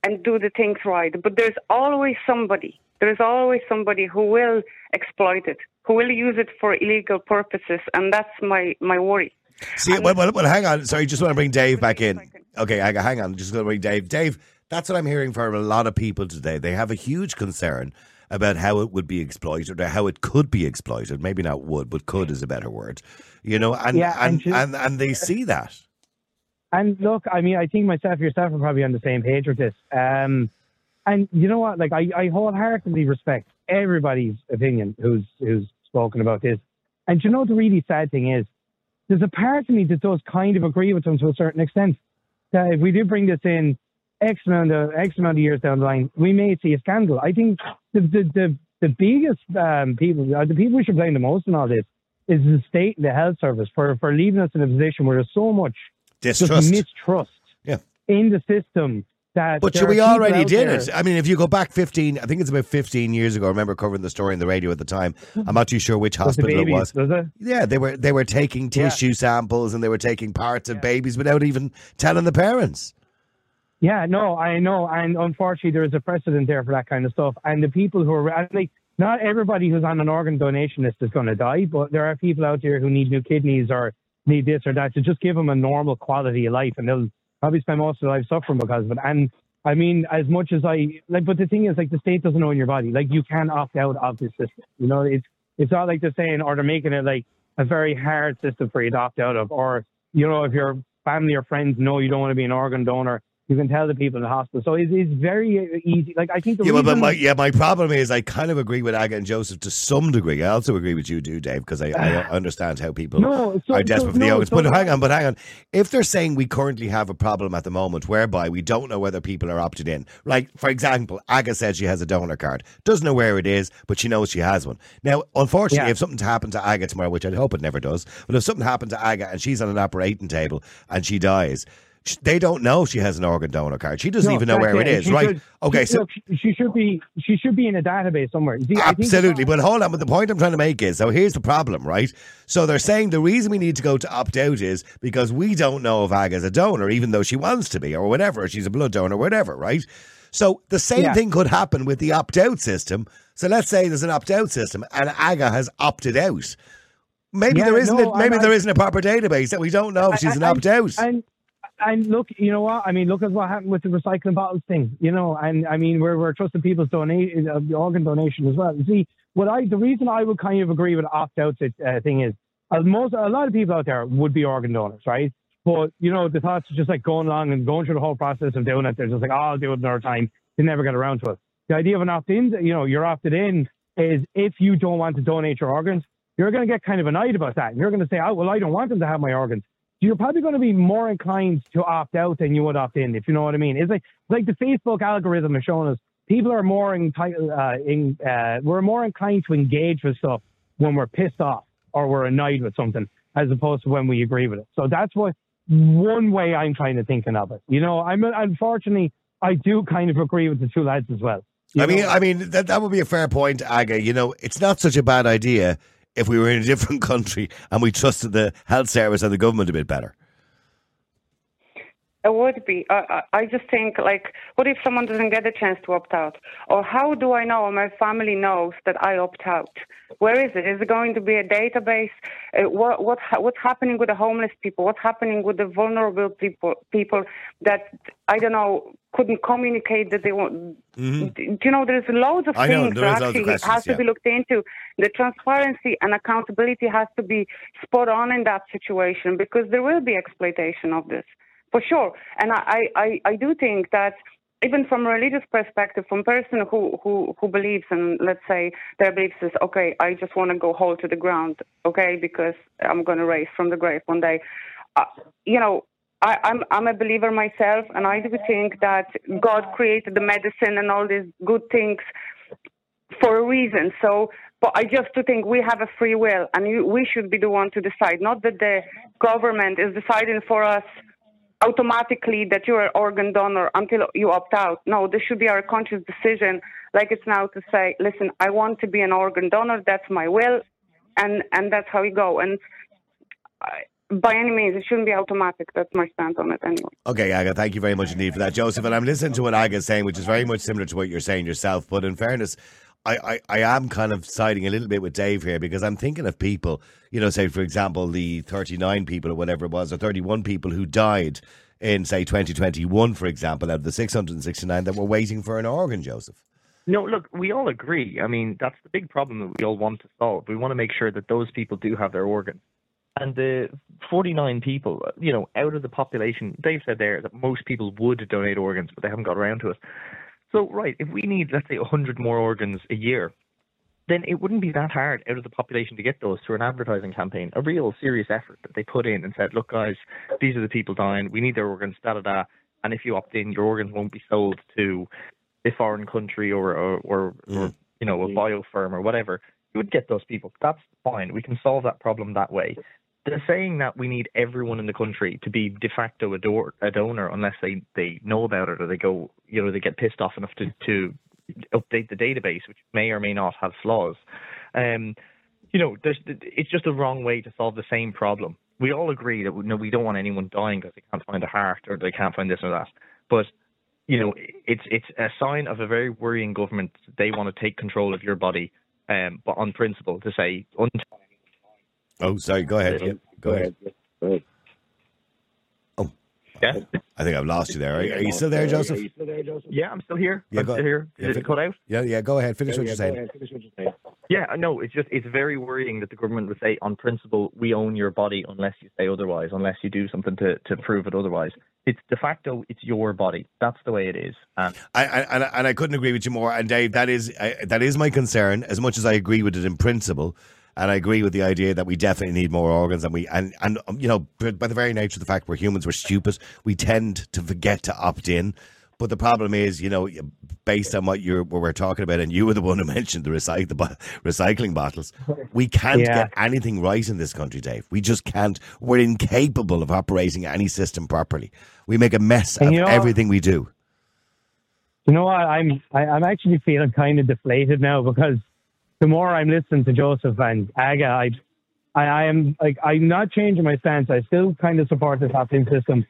and do the things right. But there's always somebody. There's always somebody who will exploit it, who will use it for illegal purposes, and that's my my worry. See, well, well, well, hang on. Sorry, just want to bring Dave back in. Okay, hang on, hang on. Just going to Dave. Dave, that's what I'm hearing from a lot of people today. They have a huge concern about how it would be exploited or how it could be exploited. Maybe not would, but could is a better word. You know, and Yeah, and and, just- and, and they see that. And look, I mean, I think myself, yourself are probably on the same page with this. Um, and you know what? Like, I, I wholeheartedly respect everybody's opinion who's who's spoken about this. And you know, the really sad thing is, there's a part of me that does kind of agree with them to a certain extent. That if we do bring this in X amount of X amount of years down the line, we may see a scandal. I think the the the, the biggest um, people, uh, the people we should blame the most in all this, is the state and the health service for for leaving us in a position where there's so much Distrust. mistrust Yeah. in the system that But we already did there- it. I mean, if you go back 15, I think it's about 15 years ago. I remember covering the story in the radio at the time. Hmm. I'm not too sure which hospital it babies, was. does it? Yeah, they were they were taking Yeah. tissue samples and they were taking parts of babies without even telling the parents. Yeah, no, I know, and unfortunately, there is a precedent there for that kind of stuff. And the people who are like, not everybody who's on an organ donation list is going to die, but there are people out there who need new kidneys or need this or that to just give them a normal quality of life, and they'll probably spend most of their life suffering because of it. And I mean, as much as I like, but the thing is, like, the state doesn't own your body. Like, you can opt out of this system. You know, it's it's not like they're saying or they're making it like a very hard system for you to opt out of, or you know, if your family or friends know you don't want to be an organ donor, You can tell the people in the hospital. So it is very easy. Like I think the Yeah, but, but my yeah, my problem is I kind of agree with Aga and Joseph to some degree. I also agree with you, too, Dave, because I, I understand how people No, so- are desperate so- for the no, organs. so- but hang on, but hang on. If they're saying we currently have a problem at the moment whereby we don't know whether people are opted in, like for example, Aga said she has a donor card, doesn't know where it is, but she knows she has one. Now, unfortunately, Yeah. if something happened to Aga tomorrow, which I hope it never does, but if something happened to Aga and she's on an operating table and she dies. They don't know she has an organ donor card. She doesn't No, even know where it is, She right? should- okay, she, so look, she- should be she should be in a database somewhere. See, Absolutely, but hold on. But the point I'm trying to make is so here's the problem, right? So they're saying the reason we need to go to opt out is because we don't know if Aga's a donor, even though she wants to be, or whatever. She's a blood donor, whatever, right? So the same Yeah. thing could happen with the opt out system. So let's say there's an opt out system and Aga has opted out. Maybe Yeah, there isn't. no, a, maybe I'm- there isn't a proper database that we don't know if she's an opt out. And look, you know what? I mean, look at what happened with the recycling bottles thing. You know, and I mean, we're we're trusting people's donation, uh, organ donation as well. You see, what I the reason I would kind of agree with opt out uh, thing is, uh, most a lot of people out there would be organ donors, right? But you know, the thoughts of just like going along and going through the whole process of doing it. They're just like, oh, I'll do it another time. They never get around to it. The idea of an opt-in, you know, you're opted in is if you don't want to donate your organs, you're going to get kind of annoyed about that. And you're going to say, oh, well, I don't want them to have my organs. You're probably going to be more inclined to opt out than you would opt in, if you know what I mean. It's like like the Facebook algorithm has shown us people are more entitled, uh, in, uh, we're more inclined to engage with stuff when we're pissed off or we're annoyed with something, as opposed to when we agree with it. So that's what one way I'm trying to thinking of it. You know, I'm unfortunately I do kind of agree with the two lads as well. You I mean, know? I mean that that would be a fair point, Aga. You know, it's not such a bad idea if we were in a different country and we trusted the health service and the government a bit better. It would be. I I just think, like, what if someone doesn't get a chance to opt out? Or how do I know, or my family knows that I opt out? Where is it? Is it going to be a database? Uh, what, what, what's happening with the homeless people? What's happening with the vulnerable people, people that, I don't know, couldn't communicate that they want? Do you know, there's loads of Mm-hmm. I know, things there that is loads of actually has to yeah. be looked into. The transparency and accountability has to be spot on in that situation because there will be exploitation of this for sure. And I, I, I do think that even from a religious perspective, from a person who, who, who believes in, let's say, their beliefs is, okay, I just want to go whole to the ground, okay, because I'm going to raise from the grave one day. Uh, you know, I, I'm, I'm a believer myself, and I do think that God created the medicine and all these good things for a reason. So, but I just do think we have a free will, and you, we should be the one to decide, not that the government is deciding for us automatically that you're an organ donor until you opt out. No, this should be our conscious decision, like it's now to say, listen, I want to be an organ donor. That's my will, and and that's how you go. And I, by any means, it shouldn't be automatic. That's my stance on it, anyway. Okay, Aga, thank you very much indeed for that, Joseph. And I'm listening to what Aga's saying, which is very much similar to what you're saying yourself. But in fairness, I, I, I am kind of siding a little bit with Dave here because I'm thinking of people, you know, say, for example, the 39 people or whatever it was, or 31 people who died in, say, 2021, for example, out of the 669 that were waiting for an organ, Joseph. No, look, we all agree. I mean, that's the big problem that we all want to solve. We want to make sure that those people do have their organs. And the 49 people, you know, out of the population, they've said there that most people would donate organs, but they haven't got around to it. So, right, if we need, let's say, 100 more organs a year, then it wouldn't be that hard out of the population to get those through an advertising campaign, a real serious effort that they put in and said, look, guys, these are the people dying. We need their organs, da da da. And if you opt in, your organs won't be sold to a foreign country or, or, or, mm-hmm. or you know, a mm-hmm. bio firm or whatever. You would get those people. That's fine. We can solve that problem that way. They're saying that we need everyone in the country to be de facto a, door, a donor unless they, they know about it or they go, you know, they get pissed off enough to, to update the database, which may or may not have flaws. Um, you know, it's just a wrong way to solve the same problem. We all agree that we, no, we don't want anyone dying because they can't find a heart or they can't find this or that. But you know, it's it's a sign of a very worrying government. They want to take control of your body, um, but on principle to say until Oh, sorry. Go ahead. Yeah, go ahead. Oh, yeah, I think I've lost you there. Are, are you still there, Joseph? yeah, I'm still here. Yeah, I'm go- still here. yeah, Did fin- it cut out? Yeah, yeah. Go ahead. Finish what you're saying. Yeah, no, it's just it's very worrying that the government would say on principle we own your body unless you say otherwise, unless you do something to, to prove it otherwise. It's de facto it's your body. That's the way it is. And I, I and, I- and I couldn't agree with you more. And Dave, that is I, that is my concern. As much as I agree with it in principle, and I agree with the idea that we definitely need more organs, and we and and um, you know by the very nature of the fact we're humans, we're stupid. We tend to forget to opt in. But the problem is, you know, based on what you're what we're talking about, and you were the one who mentioned the recycle recycling bottles, we can't Yeah. get anything right in this country, Dave. We just can't. We're incapable of operating any system properly. We make a mess And of you know- everything we do. You know what? I'm I, I'm actually feeling kind of deflated now because the more I'm listening to Joseph and Aga, I, I, I am like I'm not changing my stance. I still kind of support this opt-in system,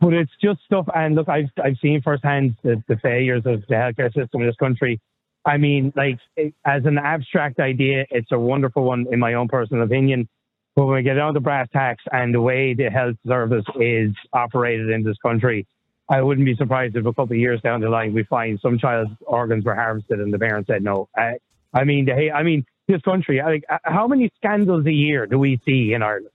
but it's just stuff. And look, I've I've seen firsthand the, the failures of the healthcare system in this country. I mean, like as an abstract idea, it's a wonderful one in my own personal opinion. But when we get down to brass tacks and the way the health service is operated in this country, I wouldn't be surprised if a couple of years down the line we find some child's organs were harvested and the parents said no. I, I mean, hey, I mean, this country, like, how many scandals a year do we see in Ireland?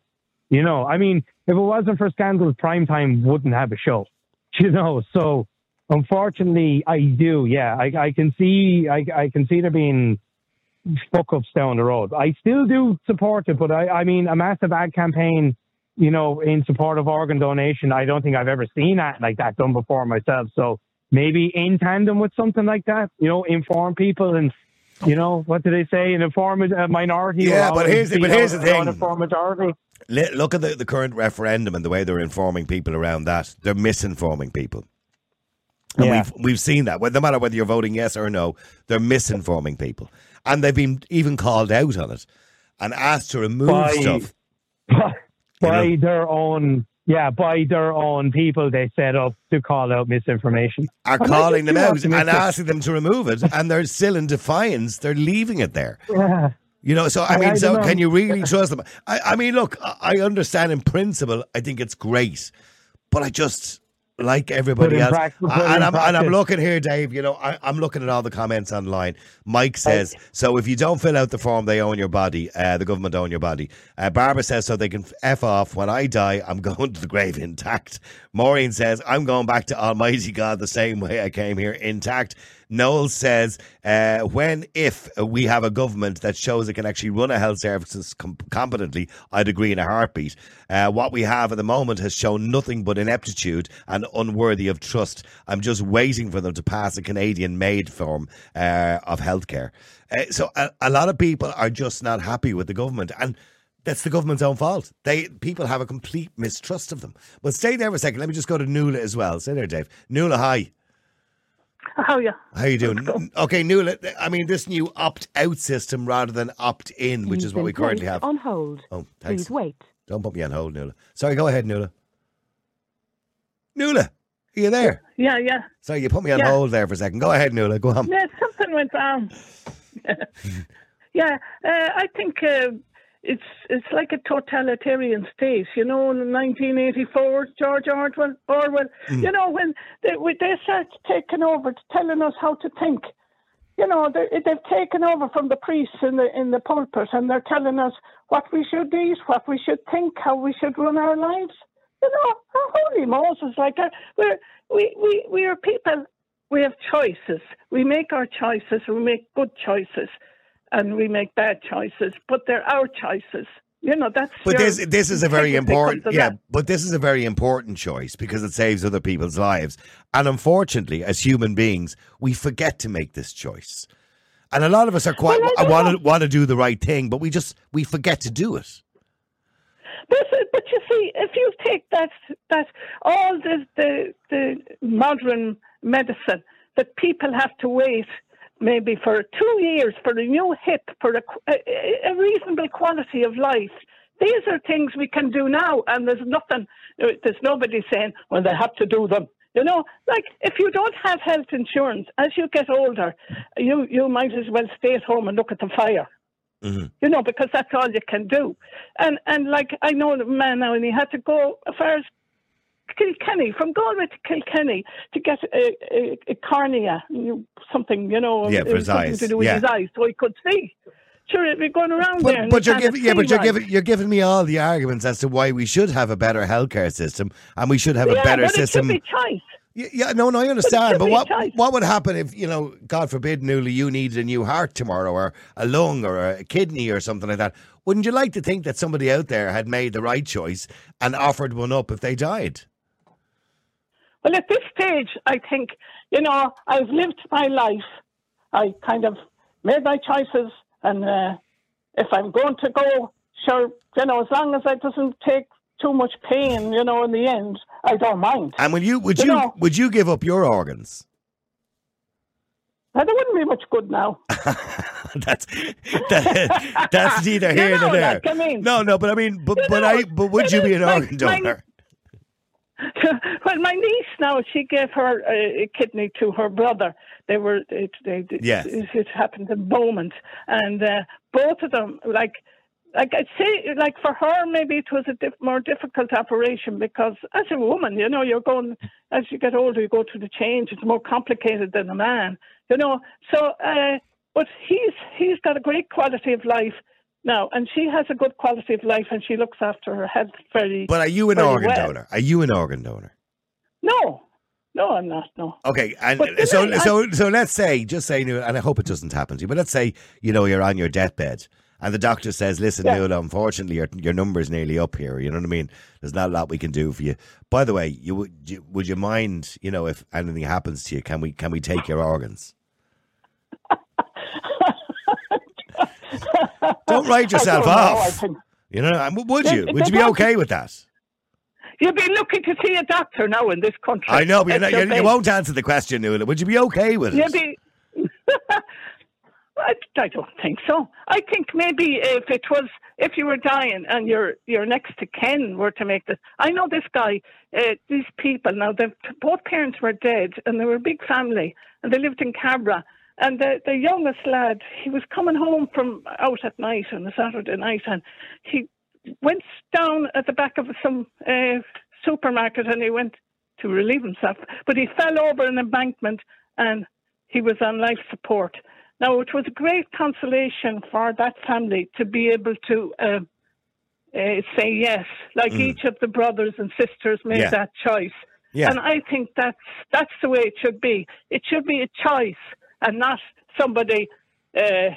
You know, I mean, if it wasn't for scandals, primetime wouldn't have a show. You know, so unfortunately, I do. Yeah, I, I can see, I, I can see there being fuck ups down the road. I still do support it, but I, I mean, a massive ad campaign, you know, in support of organ donation, I don't think I've ever seen that like that done before myself. So maybe in tandem with something like that, you know, inform people and, you know, what do they say? An informed a minority. Yeah, but here's the- but here's the thing. Informed majority. Look at the, the current referendum and the way they're informing people around that. They're misinforming people. And Yeah. we've we've seen that. No matter whether you're voting yes or no, they're misinforming people. And they've been even called out on it and asked to remove By- stuff. by, by You their own yeah by their own people they set up to call out misinformation Are And I calling them out and asking them to remove it, and they're still in defiance. They're leaving it there. yeah You know, so I I- mean, I so know. can you really trust them? I, I mean, look, I I understand in principle. I think it's great, but I just like everybody else. and I'm and I'm looking here, Dave. You know, I, I'm looking at all the comments online. Mike says, so if you don't fill out the form, they own your body. Uh, the government own your body. Uh, Barbara says, so they can f off. When I die, I'm going to the grave intact. Maureen says, I'm going back to Almighty God the same way I came here intact. Noel says, uh, when, if we have a government that shows it can actually run a health services com- competently, I'd agree in a heartbeat. Uh, what we have at the moment has shown nothing but ineptitude and unworthy of trust. I'm just waiting for them to pass a Canadian MAID form uh, of healthcare. Uh, so a, a lot of people are just not happy with the government. And that's the government's own fault. They people have a complete mistrust of them. But stay there for a second. Let me just go to Nuala as well. Stay there, Dave. Nuala, hi. How you? How you doing? Okay, Nuala. I mean, this new opt-out system rather than opt-in, which is what we currently have. On hold. Oh, thanks. Please wait. Don't put me on hold, Nuala. Sorry, go ahead, Nuala. Nuala, are you there? Yeah, yeah. Sorry, you put me on Yeah. hold there for a second. Go ahead, Nuala. Go on. Yeah, something went wrong. yeah, uh, I think uh, it's it's like a totalitarian state. You know, in 1984, George Orwell. Orwell. You know, when they when they start taking over, telling us how to think. You know, they, they've taken over from the priests in the in the pulpit, and they're telling us what we should eat, what we should think, how we should run our lives. You know, oh, holy Moses, like uh, we're we we we are people. We have choices. We make our choices. We make good choices, and we make bad choices. But they're our choices. You know, that's. But your this this is a very important yeah. that. But this is a very important choice because it saves other people's lives. And unfortunately, as human beings, we forget to make this choice. And a lot of us are quite Well, I want to want to do the right thing, but we just we forget to do it. But, but you see, if you take that that all the the, the modern medicine that people have to wait maybe for two years for a new hip for a, a, a reasonable quality of life. These are things we can do now, and there's nothing. Uh, there's nobody saying, "Well, they have to do them." You know, like if you don't have health insurance as you get older, you you might as well stay at home and look at the fire mm-hmm. you know, because that's all you can do. And and like I know a man now, and he had to go as far as Kilkenny, from Galway to Kilkenny, to get a, a, a cornea, something, you know, Yeah, for his eyes. to do with Yeah. his eyes, so he could see. Sure, we're going around But, there. but you you're giving yeah, but you're right. giving you're giving me all the arguments as to why we should have a better healthcare system and we should have yeah, a better but system. It should be choice. Yeah, no, no, I understand. should But what what would happen if you know, God forbid, Nuala, you needed a new heart tomorrow, or a lung, or a kidney, or something like that? Wouldn't you like to think that somebody out there had made the right choice and offered one up if they died? Well, at this stage, I think, you know, I've lived my life. I kind of made my choices, and uh, if I'm going to go, sure, you know, as long as it doesn't take too much pain, you know, in the end, I don't mind. And would you would You you know- would you give up your organs? That wouldn't be much good now. that's that, that's neither You here know, nor there. like, I mean- no, no, but I mean, but You but know, I but would you be an organ donor? well, my niece now, she gave her uh, kidney to her brother. They were, it, they, Yes. it, it happened in Beaumont. And uh, both of them, like, like I'd say, like for her, maybe it was a diff- more difficult operation because as a woman, you know, you're going, as you get older, you go through the change. It's more complicated than a man, you know. So, uh, but he's, he's got a great quality of life now, and she has a good quality of life and she looks after her health very But are you an organ well. donor? Are you an organ donor? No, no, I'm not. No. Okay, and But so I- so so let's say, just say, and I hope it doesn't happen to you, but let's say you know you're on your deathbed, and the doctor says, "Listen, Yeah. Nuala, unfortunately, your your number's nearly up here. You know what I mean? There's not a lot we can do for you. By the way, you would you, would you mind, you know, if anything happens to you, can we can we take your organs? Don't write yourself know, off. I think- You know, would you? they Would you be okay with that? You'd be looking to see a doctor now in this country. I know, but you're not, you, you won't answer the question, Nuala. Would you be okay with it? Be. I, I don't think so. I think maybe if it was, if you were dying and your your next to kin were to make this. I know this guy, uh, these people. Now, both parents were dead, and they were a big family, and they lived in Cabra. And the the youngest lad, he was coming home from out at night on a Saturday night, and he went down at the back of some uh, supermarket, and he went to relieve himself, but he fell over an embankment, and he was on life support. Now, it was a great consolation for that family to be able to uh, uh, say yes, like each of the brothers and sisters made Yeah. that choice. Yeah. And I think that's that's the way it should be. It should be a choice and not somebody, uh,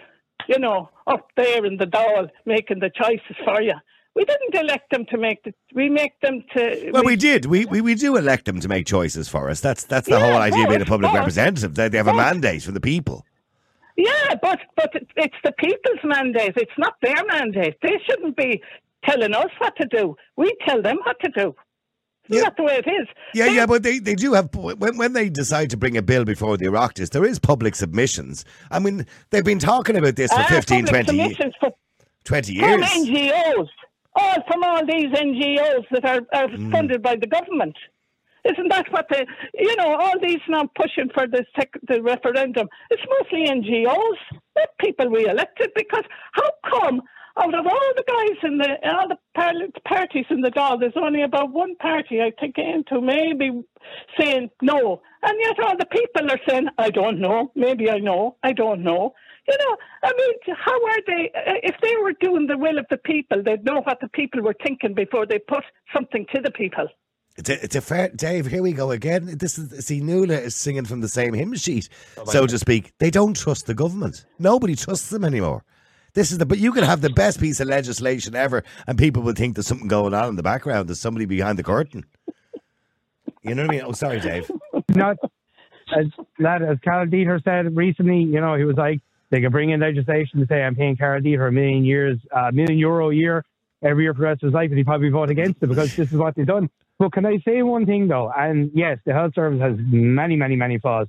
you know, up there in the Dáil making the choices for you. We didn't elect them to make the. We make them to. Well, we did. We, we we do elect them to make choices for us. That's that's the Yeah, whole idea of being a public representative. They, they have a mandate from the people. Yeah, but but it's the people's mandate. It's not their mandate. They shouldn't be telling us what to do. We tell them what to do. Yeah. that the way it is? Yeah, They- yeah, but they, they do have when when they decide to bring a bill before the Oireachtas, there is public submissions. I mean, they've been talking about this for Ah, 15, 20, years. submissions for 20 from years. NGOs, all from all these NGOs that are, are Mm. funded by the government. Isn't that what they, you know all these now pushing for the sec- the referendum? It's mostly NGOs, not people we elected. Because how come out of all the guys in the all the par- parties in the Dáil, there's only about one party I think into maybe saying no, and yet all the people are saying I don't know, maybe I know, I don't know. You know, I mean, how are they? uh, If they were doing the will of the people, they'd know what the people were thinking before they put something to the people. It's a, it's a fair, Dave. Here we go again. This is see, Nuala is singing from the same hymn sheet, so to speak. They don't trust the government. Nobody trusts them anymore. This is the, but you can have the best piece of legislation ever, and people will think there's something going on in the background. There's somebody behind the curtain. You know what I mean? Oh, sorry, Dave. not as that as Carol Dieter said recently, you know, he was like they could bring in legislation to say I'm paying Carol Dieter a million years, a million euro a year every year for the rest of his life, and he'd probably vote against it because this is what they've done. But can I say one thing though? And yes, the health service has many, many, many flaws.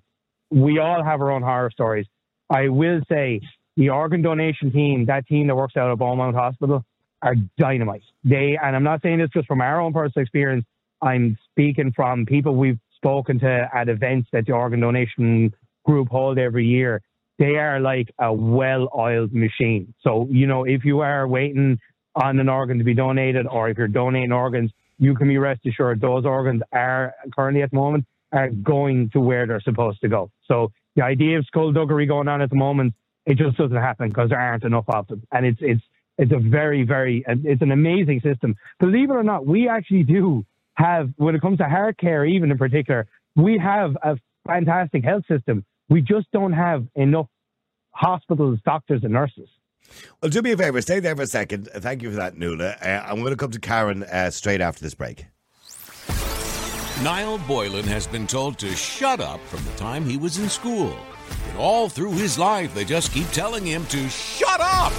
We all have our own horror stories. I will say the organ donation team, that team that works out of Beaumont Hospital, are dynamite. They and I'm not saying this just from our own personal experience. I'm speaking from people we've spoken to at events that the organ donation group hold every year. They are like a well-oiled machine. So you know, if you are waiting on an organ to be donated, or if you're donating organs, you can be rest assured those organs are currently at the moment are going to where they're supposed to go. So the idea of skullduggery going on at the moment it just doesn't happen because there aren't enough of them. And it's it's it's a very very it's an amazing system. Believe it or not, we actually do have when it comes to heart care, even in particular, we have a fantastic health system. We just don't have enough hospitals, doctors, and nurses. Well, do me a favour, stay there for a second. Thank you for that, Nuala. Uh, I'm going to come to Karen uh, straight after this break. Niall Boylan has been told to shut up from the time he was in school. All through his life, they just keep telling him to shut up.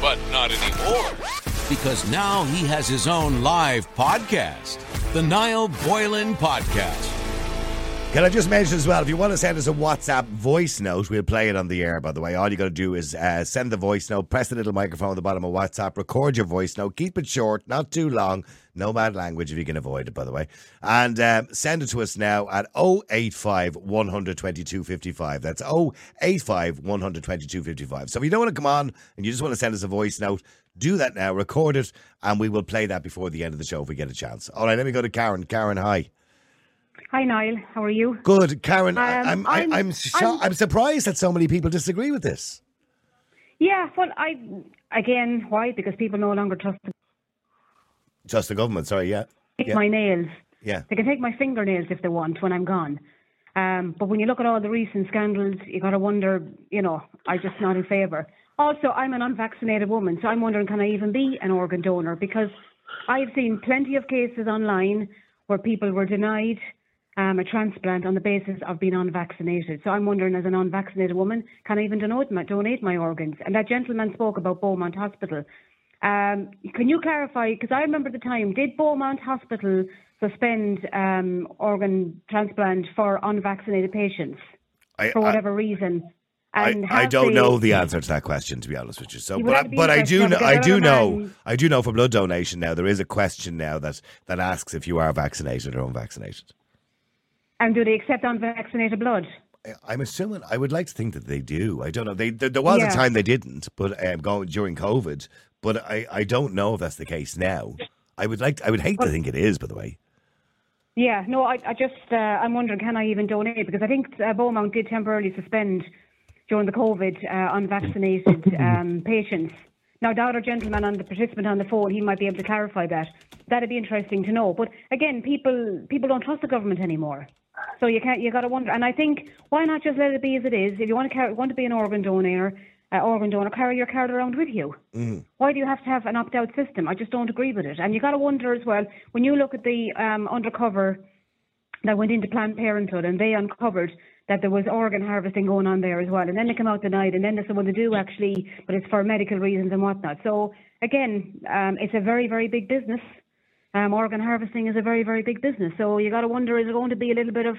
But not anymore. Because now he has his own live podcast, the Niall Boylan Podcast. Can I just mention as well, if you want to send us a WhatsApp voice note, we'll play it on the air, by the way. All you got to do is uh, send the voice note, press the little microphone at the bottom of WhatsApp, record your voice note, keep it short, not too long, no bad language if you can avoid it, by the way. And um, send it to us now at 085 122 55. That's 085 122 55. So if you don't want to come on and you just want to send us a voice note, do that now, record it, and we will play that before the end of the show if we get a chance. All right, let me go to Karen. Karen, hi. Hi, Niall. How are you? Good, Karen. Um, I'm, I, I'm- I'm, I'm- I'm surprised that so many people disagree with this. Yeah, well, I again, why? Because people no longer trust to Just the government, sorry, yeah. take Yeah. my nails. Yeah. They can take my fingernails if they want when I'm gone. Um, but when you look at all the recent scandals, you got to wonder. You know, I'm just not in favour. Also, I'm an unvaccinated woman, so I'm wondering, can I even be an organ donor? Because I've seen plenty of cases online where people were denied um, a transplant on the basis of being unvaccinated. So I'm wondering, as an unvaccinated woman, can I even donate my, donate my organs? And that gentleman spoke about Beaumont Hospital. Um, can you clarify? Because I remember the time, did Beaumont Hospital suspend um, organ transplant for unvaccinated patients I, for I, whatever reason? I, And I have don't they- know the answer to that question, to be honest with you. So, You but I, have to be but I do know, I I do know, I do know for blood donation now there is a question now that that asks if you are vaccinated or unvaccinated. And do they accept unvaccinated blood? I- I'm assuming. I would like to think that they do. I don't know. They there, there was Yeah. a time they didn't, but um, going during COVID. But I, I don't know if that's the case now. I would like. I would hate to think it is. By the way. Yeah, no, I, I just, uh, I'm wondering, can I even donate? Because I think uh, Beaumont did temporarily suspend during the COVID uh, unvaccinated um, patients. Now, the other gentleman on the participant on the phone, he might be able to clarify that. That'd be interesting to know. But again, people people don't trust the government anymore. So you can't, you got to wonder. And I think, why not just let it be as it is? If you want to carry, want to be an organ donor, uh, organ donor, carry your card around with you. Why do you have to have an opt-out system? I just don't agree with it. And you got to wonder as well when you look at the um, undercover that went into Planned Parenthood and they uncovered that there was organ harvesting going on there as well. And then they come out denied, and then there's someone to do actually, but it's for medical reasons and whatnot. So again, um, it's a very, very big business. Um, organ harvesting is a very, very big business. So you got to wonder, is there going to be a little bit of,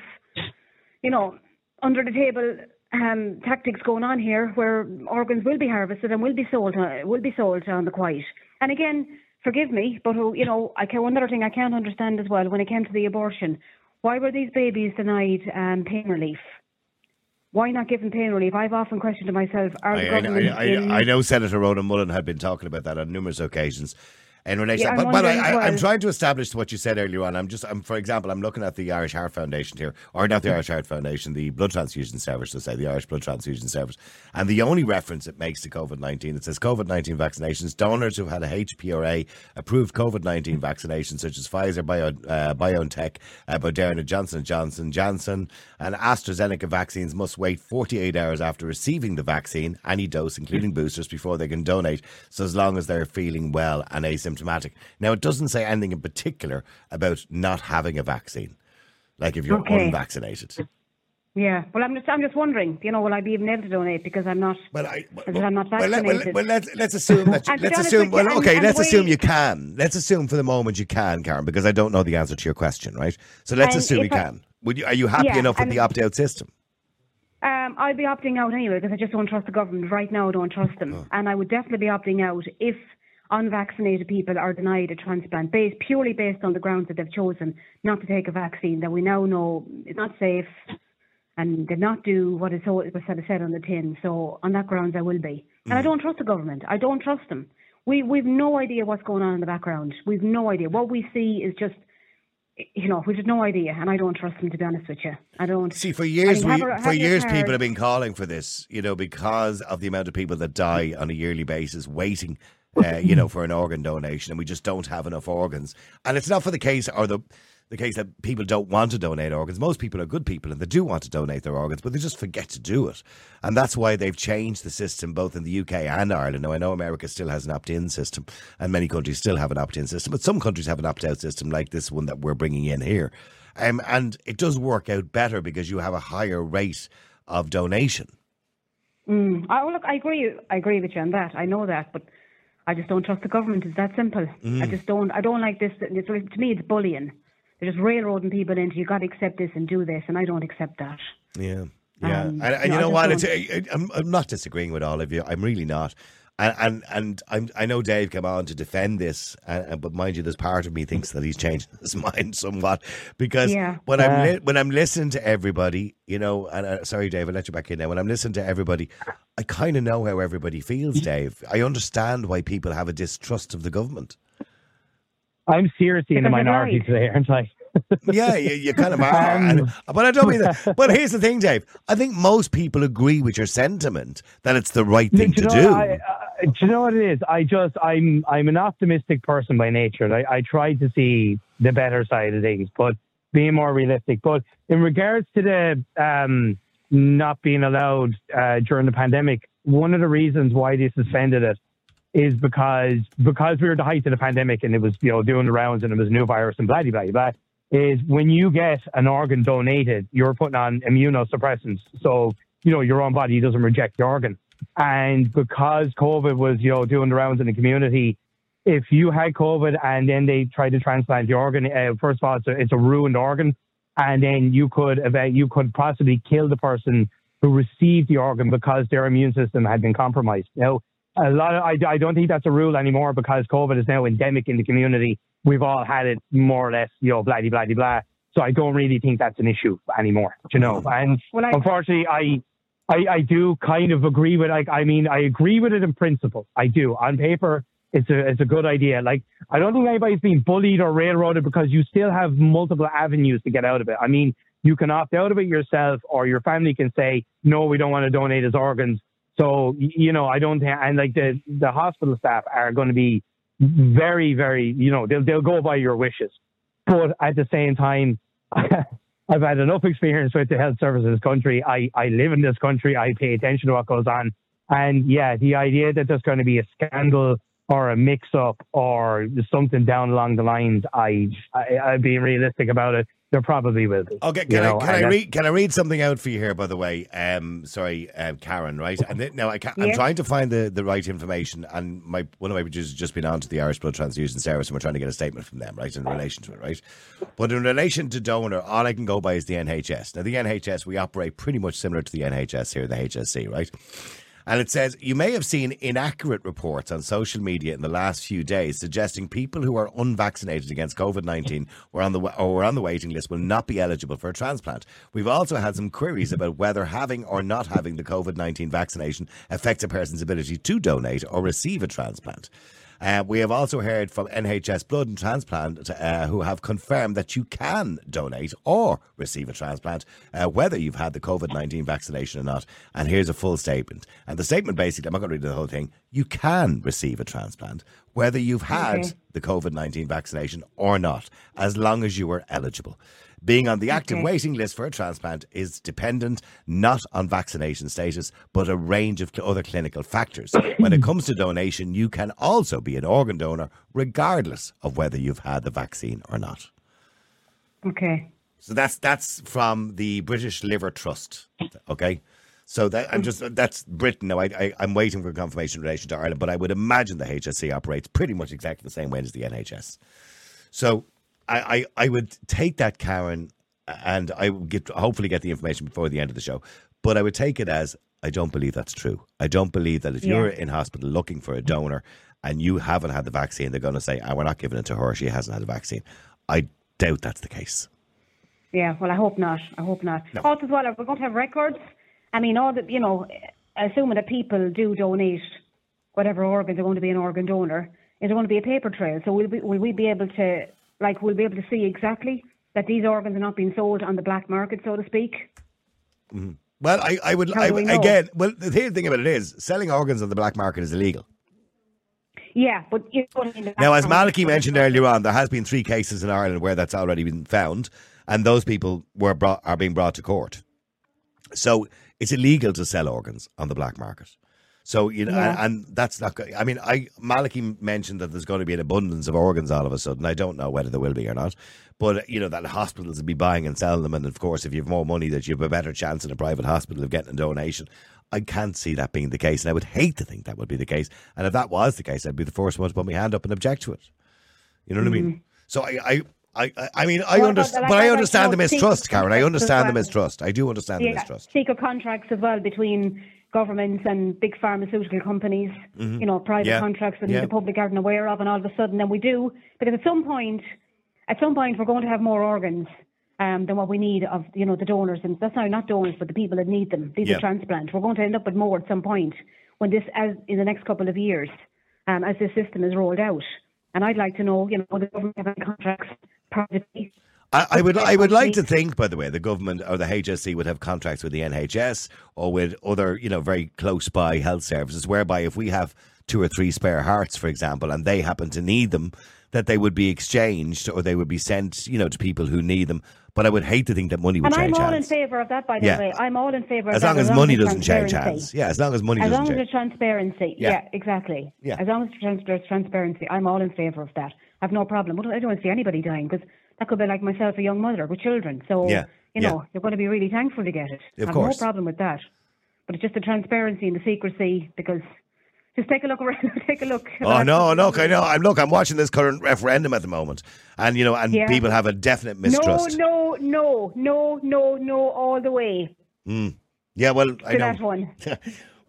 you know, under the table um, tactics going on here where organs will be harvested and will be sold, uh, will be sold on the quiet. And again, forgive me, but uh, you know, I can, one other thing I can't understand as well when it came to the abortion, why were these babies denied um, pain relief? Why not give them pain relief? I've often questioned to myself, I, I, I, in- I, know Senator Ronan Mullen had been talking about that on numerous occasions. In relation, Yeah, but, but I, I'm trying to establish what you said earlier on. I'm just, I'm, for example, I'm looking at the Irish Heart Foundation here, or not the Irish Heart Foundation, the Blood Transfusion Service, to say the Irish Blood Transfusion Service, and the only reference it makes to COVID 19, it says COVID 19 vaccinations. Donors who've had a HPRA approved COVID 19 vaccination, such as Pfizer, Bio, uh, BioNTech, uh, Moderna, Johnson Johnson, Janssen, and AstraZeneca vaccines, must wait 48 hours after receiving the vaccine, any dose, including boosters, before they can donate. So as long as they're feeling well and asymptomatic. Now, it doesn't say anything in particular about not having a vaccine, like if you're Okay. unvaccinated. Yeah, well, I'm just, I'm just wondering, you know, will I be even able to donate because I'm not, Well, I, because I'm not Well, let, vaccinated? well, well, let's let's assume that you, let's honest assume well okay and let's the assume way- you can let's assume for the moment you can Karen because I don't know the answer to your question right so let's And assume you I- can would you are you happy Yeah, enough with the opt out system Um, I'll be opting out anyway because I just don't trust the government right now. I don't trust them, Oh. and I would definitely be opting out if unvaccinated people are denied a transplant based purely based on the grounds that they've chosen not to take a vaccine that we now know is not safe and did not do what is was said on the tin. So on that grounds, I will be, and I mm. don't trust the government. I don't trust them. We we've no idea what's going on in the background. We've no idea. What we see is just you know, we had no idea, and I don't trust them to be honest with you. I don't. See, for years, I mean, we, have a- for have years, card. people have been calling for this. You know, because of the amount of people that die on a yearly basis, waiting, uh, you know, for an organ donation, and we just don't have enough organs. And it's not for the case or the the case that people don't want to donate organs. Most people are good people and they do want to donate their organs, but they just forget to do it. And that's why they've changed the system both in the UK and Ireland. Now, I know America still has an opt in system, and many countries still have an opt in system, but some countries have an opt out system like this one that we're bringing in here. Um, and it does work out better because you have a higher rate of donation. Mm. Well, look, I agree. I agree with you on that. I know that, but I just don't trust the government. It's that simple. Mm. I just don't. I don't like this. It's, to me, it's bullying. They're just railroading people into you got to accept this and do this, and I don't accept that. Yeah. Yeah, Um, and, and no, you know what? It's, I, I'm, I'm not disagreeing with all of you. I'm really not. And and, and I'm, I know Dave came on to defend this, uh, but mind you, there's part of me thinks that he's changed his mind somewhat because Yeah. when I'm Uh. li- when I'm listening to everybody, you know, and uh, sorry, Dave, I'll let you back in now. When I'm listening to everybody, I kind of know how everybody feels, Dave. I understand why people have a distrust of the government. I'm seriously in the minority right. today, aren't I? Yeah, you, you kind of are. and, but I don't mean that. But here's the thing, Dave. I think most people agree with your sentiment that it's the right thing to know, do. I, uh, do you know what it is? I just I'm I'm an optimistic person by nature. I, I try to see the better side of things, but being more realistic. But in regards to the um, not being allowed uh, during the pandemic, one of the reasons why they suspended it is because because we were at the height of the pandemic and it was you know doing the rounds and it was a new virus and blah blah blah blah. Is when you get an organ donated, you're putting on immunosuppressants, so you know your own body doesn't reject the organ. And because COVID was you know doing the rounds in the community, if you had COVID and then they tried to transplant the organ, uh, first of all, it's a, it's a ruined organ, and then you could you could possibly kill the person who received the organ because their immune system had been compromised. Now, a lot of, I, I don't think that's a rule anymore because COVID is now endemic in the community. We've all had it more or less, you know, blah, blah, blah, blah. So I don't really think that's an issue anymore, you know. And Well, I- unfortunately, I, I, I do kind of agree with, like, I mean, I agree with it in principle. I do. On paper, it's a, it's a good idea. Like, I don't think anybody's being bullied or railroaded because you still have multiple avenues to get out of it. I mean, you can opt out of it yourself or your family can say, no, we don't want to donate his organs. So, you know, I don't think, and like the, the hospital staff are going to be very, very, you know, they'll, they'll go by your wishes. But at the same time, I've had enough experience with the health service in this country. I, I live in this country. I pay attention to what goes on. And yeah, the idea that there's going to be a scandal or a mix up or something down along the lines, I, I, I'm being realistic about it. There probably will be. Okay, you can know, I can and I read can I read something out for you here? By the way, um, sorry, um, Karen, right? And then, now I can, I'm Yeah. trying to find the, the right information, and my one of my producers has just been on to the Irish Blood Transfusion Service, and we're trying to get a statement from them, right, in relation to it, right? But in relation to donor, all I can go by is the NHS. Now, the NHS we operate pretty much similar to the NHS here, the HSE, right? And it says, you may have seen inaccurate reports on social media in the last few days suggesting people who are unvaccinated against COVID 19 or, on the, or were on the waiting list will not be eligible for a transplant. We've also had some queries about whether having or not having the COVID 19 vaccination affects a person's ability to donate or receive a transplant. Uh, we have also heard from NHS Blood and Transplant uh, who have confirmed that you can donate or receive a transplant, uh, whether you've had the COVID 19 vaccination or not. And here's a full statement. And the statement basically, I'm not going to read the whole thing. You can receive a transplant, whether you've had Okay. the COVID 19 vaccination or not, as long as you are eligible. Being on the active Okay. waiting list for a transplant is dependent not on vaccination status, but a range of other clinical factors. when it comes to donation, you can also be an organ donor, regardless of whether you've had the vaccine or not. Okay. So that's that's from the British Liver Trust. Okay. So that I'm just that's Britain now. I, I I'm waiting for confirmation in relation to Ireland, but I would imagine the HSE operates pretty much exactly the same way as the NHS. So I, I, I would take that, Karen, and I would get hopefully get the information before the end of the show. But I would take it as I don't believe that's true. I don't believe that if Yeah. you're in hospital looking for a donor and you haven't had the vaccine, they're going to say, "Ah, we're not giving it to her. She hasn't had the vaccine." I doubt that's the case. Yeah, well, I hope not. I hope not. Also, as well, we're going to have records. I mean, all the, you know, assuming that people do donate whatever organ they're going to be an organ donor, is there going to be a paper trail? So will, we, will we be able to like we'll be able to see exactly that these organs are not being sold on the black market, so to speak. Mm-hmm. Well, I, I would, I, we again, well, the thing about it is, selling organs on the black market is illegal. Yeah, but you know what I? Now, as Malachy mentioned earlier on, there has been three cases in Ireland where that's already been found, and those people were brought are being brought to court. So it's illegal to sell organs on the black market. So you know, Yeah. and, and that's not. go- I mean, I Malachy mentioned that there's going to be an abundance of organs all of a sudden. I don't know whether there will be or not, but uh, you know that hospitals will be buying and selling them, and of course, if you have more money, that you have a better chance in a private hospital of getting a donation. I can't see that being the case, and I would hate to think that would be the case. And if that was the case, I'd be the first one to put my hand up and object to it. You know what I mean? Mm-hmm. So I, I, I, I- mean, I understand, the- but like, I I'd like understand the mistrust, Karen. I understand the mistrust. I do understand the mistrust. secret contracts as well between governments and big pharmaceutical companies, you know, private Mm-hmm. Yeah. contracts that Yeah. the public aren't aware of, and all of a sudden then we do, because at some point, at some point we're going to have more organs um, than what we need of, you know, the donors, and that's now not donors, but the people that need them. These Yeah. are transplants. We're going to end up with more at some point when this, as in the next couple of years, um, as this system is rolled out. And I'd like to know, you know, the government have any contracts privately I, I would, I would like to think, by the way, the government or the HSE would have contracts with the NHS or with other, you know, very close by health services, whereby if we have two or three spare hearts, for example, and they happen to need them, that they would be exchanged or they would be sent, you know, to people who need them. But I would hate to think that money would And I'm change all in favour of that, by the Yeah. way. I'm all in favour of As that. long as money doesn't change hands. Yeah, as long as money As doesn't change. As long as there's transparency. Yeah. Yeah, exactly. Yeah. As long as there's transparency, I'm all in favour of that. I have no problem. I don't want to see anybody dying because that could be like myself, a young mother with children. So, Yeah, you yeah. know, you're going to be really thankful to get it. Of I have course. no problem with that. But it's just the transparency and the secrecy because just take a look around. take a look. Oh no, look, I know. I'm look. I'm watching this current referendum at the moment, and you know, and Yeah. people have a definite mistrust. No, no, no, no, no, no, all the way hmm. Yeah, well, I to know. that one.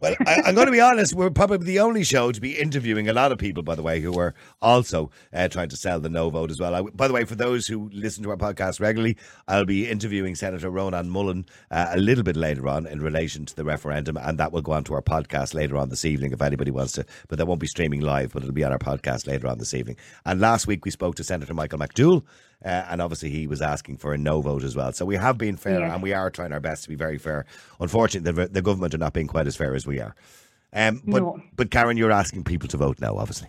Well, I, I'm going to be honest. We're probably the only show to be interviewing a lot of people, by the way, who are also uh, trying to sell the no vote as well. I, by the way, for those who listen to our podcast regularly, I'll be interviewing Senator Ronan Mullen uh, a little bit later on in relation to the referendum, and that will go on to our podcast later on this evening if anybody wants to. But that won't be streaming live, but it'll be on our podcast later on this evening. And last week we spoke to Senator Michael McDowell. Uh, and obviously, he was asking for a no vote as well. So we have been fair, Yeah. and we are trying our best to be very fair. Unfortunately, the, the government are not being quite as fair as we are. Um, but No. but Karen, you're asking people to vote now, obviously.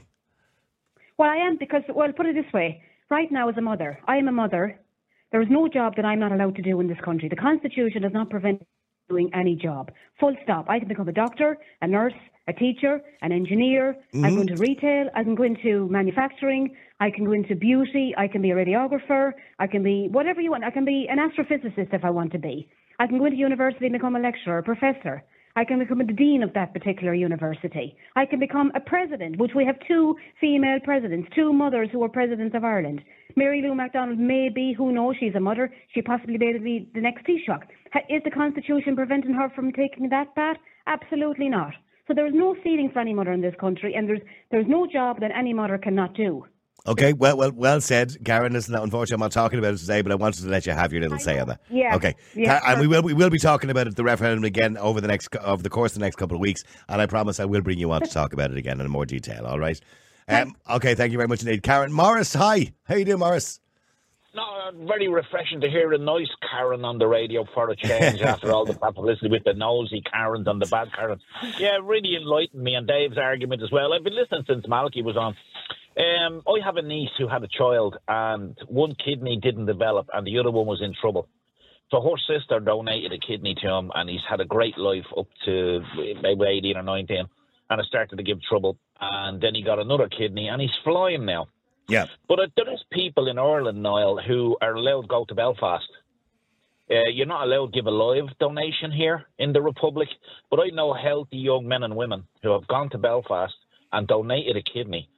Well, I am because, well, put it this way. Right now, as a mother, I am a mother. There is no job that I'm not allowed to do in this country. The Constitution does not prevent me doing any job. Full stop. I can become a doctor, a nurse, a teacher, an engineer. I can go into retail. I can go into manufacturing. I can go into beauty. I can be a radiographer. I can be whatever you want. I can be an astrophysicist if I want to be. I can go into university and become a lecturer, a professor. I can become the dean of that particular university. I can become a president, which we have two female presidents, two mothers who are presidents of Ireland. Mary Lou McDonald may be, who knows, she's a mother. She possibly may be the next Taoiseach. Is the Constitution preventing her from taking that path? Absolutely not. So there is no ceiling for any mother in this country, and there's there's no job that any mother cannot do. Okay, well, well, well said, Karen. Listen, unfortunately, I'm not talking about it today, but I wanted to let you have your little say on that. Yeah, Okay. yeah, and we will we will be talking about it, the referendum again over the next over the course of the next couple of weeks, and I promise I will bring you on to talk about it again in more detail. All right. Um, okay, thank you very much indeed, Karen. Morris, hi. How you doing, Morris? No, uh, very refreshing to hear a nice Karen on the radio for a change after all the bad publicity with the nosy Karens and the bad Karens. Yeah, really enlightened me and Dave's argument as well. I've been listening since Malky was on. Um, I have a niece who had a child and one kidney didn't develop and the other one was in trouble. So her sister donated a kidney to him and he's had a great life up to maybe 18 or 19 and it started to give trouble. And then he got another kidney and he's flying now. Yeah. But uh, there is people in Ireland, Niall, who are allowed to go to Belfast. Uh, you're not allowed to give a live donation here in the Republic, but I know healthy young men and women who have gone to Belfast and donated a kidney,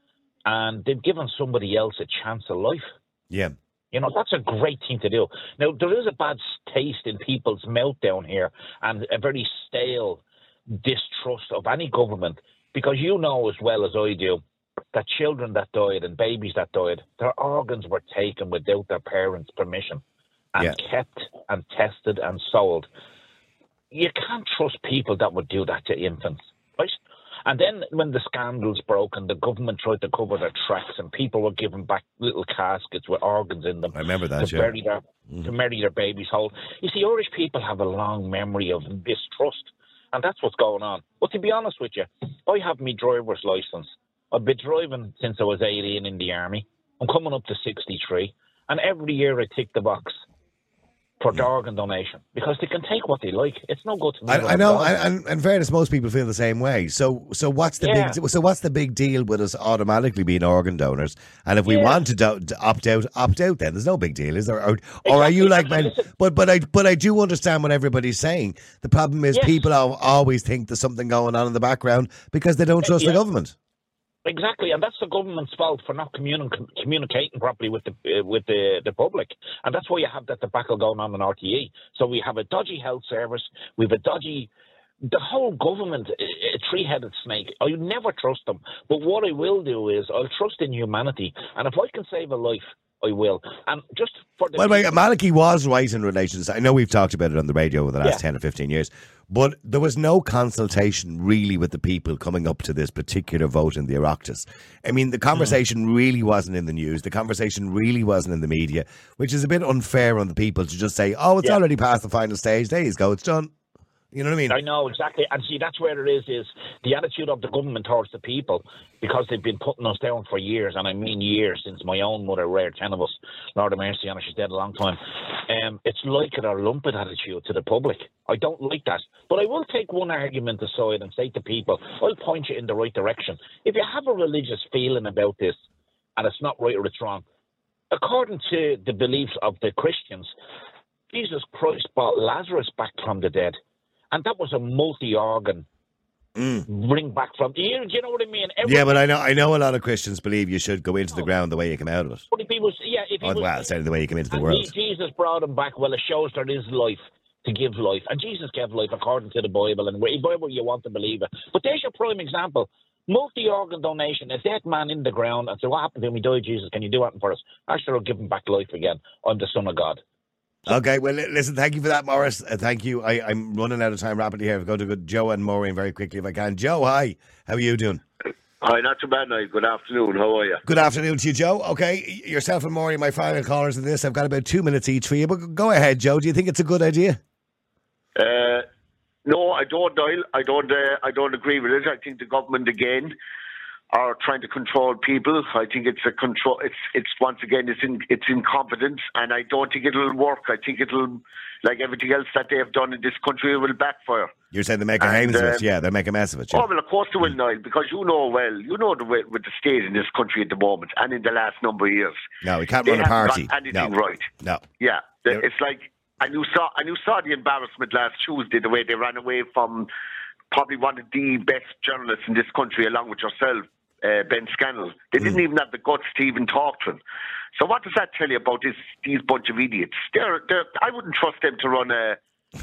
and they've given somebody else a chance of life. Yeah. You know, that's a great thing to do. Now, there is a bad taste in people's mouth down here and a very stale distrust of any government because you know as well as I do that children that died and babies that died, their organs were taken without their parents' permission and Yeah. kept and tested and sold. You can't trust people that would do that to infants? And then when the scandals broke and the government tried to cover their tracks and people were given back little caskets with organs in them. I remember that, to yeah. bury their to mm-hmm. bury their babies whole. You see, Irish people have a long memory of mistrust, and that's what's going on. But to be honest with you, I have my driver's license. I've been driving since I was 18 in the army. I'm coming up to 63, and every year I tick the box for the organ donation because they can take what they like. It's no good to me. I, I know, and, in fairness, most people feel the same way. So, so what's the Yeah. big? So, what's the big deal with us automatically being organ donors? And if we Yeah. want to, do, to opt out, opt out. Then there's no big deal, is there? Or, or are you like, man? But, but I, but I do understand what everybody's saying. The problem is, Yes. people always think there's something going on in the background because they don't uh, trust the government. Exactly, and that's the government's fault for not communi- communicating properly with the uh, with the, the public, and that's why you have that debacle going on in RTE. So we have a dodgy health service, we have a dodgy. The whole government, a a three-headed snake. I never trust them, but what I will do is I'll trust in humanity, and if I can save a life, I will. And just for the Well, wait, Malachy was right in relation to. I know we've talked about it on the radio over the last Yeah. ten or fifteen years, but there was no consultation really with the people coming up to this particular vote in the Oireachtas. I mean, the conversation hmm. really wasn't in the news. The conversation really wasn't in the media, which is a bit unfair on the people to just say, "Oh, it's Yeah. already past the final stage. There you go, it's done." You know what I mean? I know exactly, and see that's where it is. Is the attitude of the government towards the people because they've been putting us down for years, and I mean years since my own mother reared ten of us. Lord of mercy she's dead a long time. Um, it's like it or lump it attitude to the public. I don't like that, but I will take one argument aside and say to people, I'll point you in the right direction. If you have a religious feeling about this, and it's not right or it's wrong, according to the beliefs of the Christians, Jesus Christ brought Lazarus back from the dead. And that was a multi-organ bring back from. Do you, do you know what I mean? Every, Mm. yeah, but I know I know a lot of Christians believe you should go into the ground the way you come out of it. If he was, yeah, if he Oh, was, well, the way you come into the world. Jesus brought him back. Well, it shows there is life to give life, and Jesus gave life according to the Bible, and whatever you want to believe it. But there's your prime example. Multi-organ donation. A dead man in the ground and say, "What happened to him? He died. Jesus, can you do something for us?" I sure will give him back life again. I'm the Son of God. Okay, well, listen, thank you for that, Morris. Uh, thank you. I, I'm running out of time rapidly here. I've got to go to Joe and Maureen very quickly if I can. Joe, hi. How are you doing? Hi, not too bad, Niall. Good afternoon. How are you? Good afternoon to you, Joe. Okay, yourself and Maureen, my final callers in this. I've got about two minutes each for you, but go ahead, Joe. Do you think it's a good idea? Uh, no, I don't, Doyle. I don't. Uh, I don't agree with it. I think the government again are trying to control people. I think it's a control. It's it's once again it's in it's incompetence, and I don't think it'll work. I think it'll like everything else that they have done in this country it will backfire. You're saying they make a And, hames of it. um, Yeah, they make a mess of it. Oh well, of course they will, Niall, because you know well, you know the way with the state in this country at the moment, and in the last number of years. No, we can't they run a party. anything No. right. No. Yeah, the- it's like and you saw and you saw the embarrassment last Tuesday the way they ran away from probably one of the best journalists in this country, along with yourself, uh, Ben Scallan. They Mm. didn't even have the guts to even talk to him. So what does that tell you about this these bunch of idiots? They're, they're, I wouldn't trust them to run a,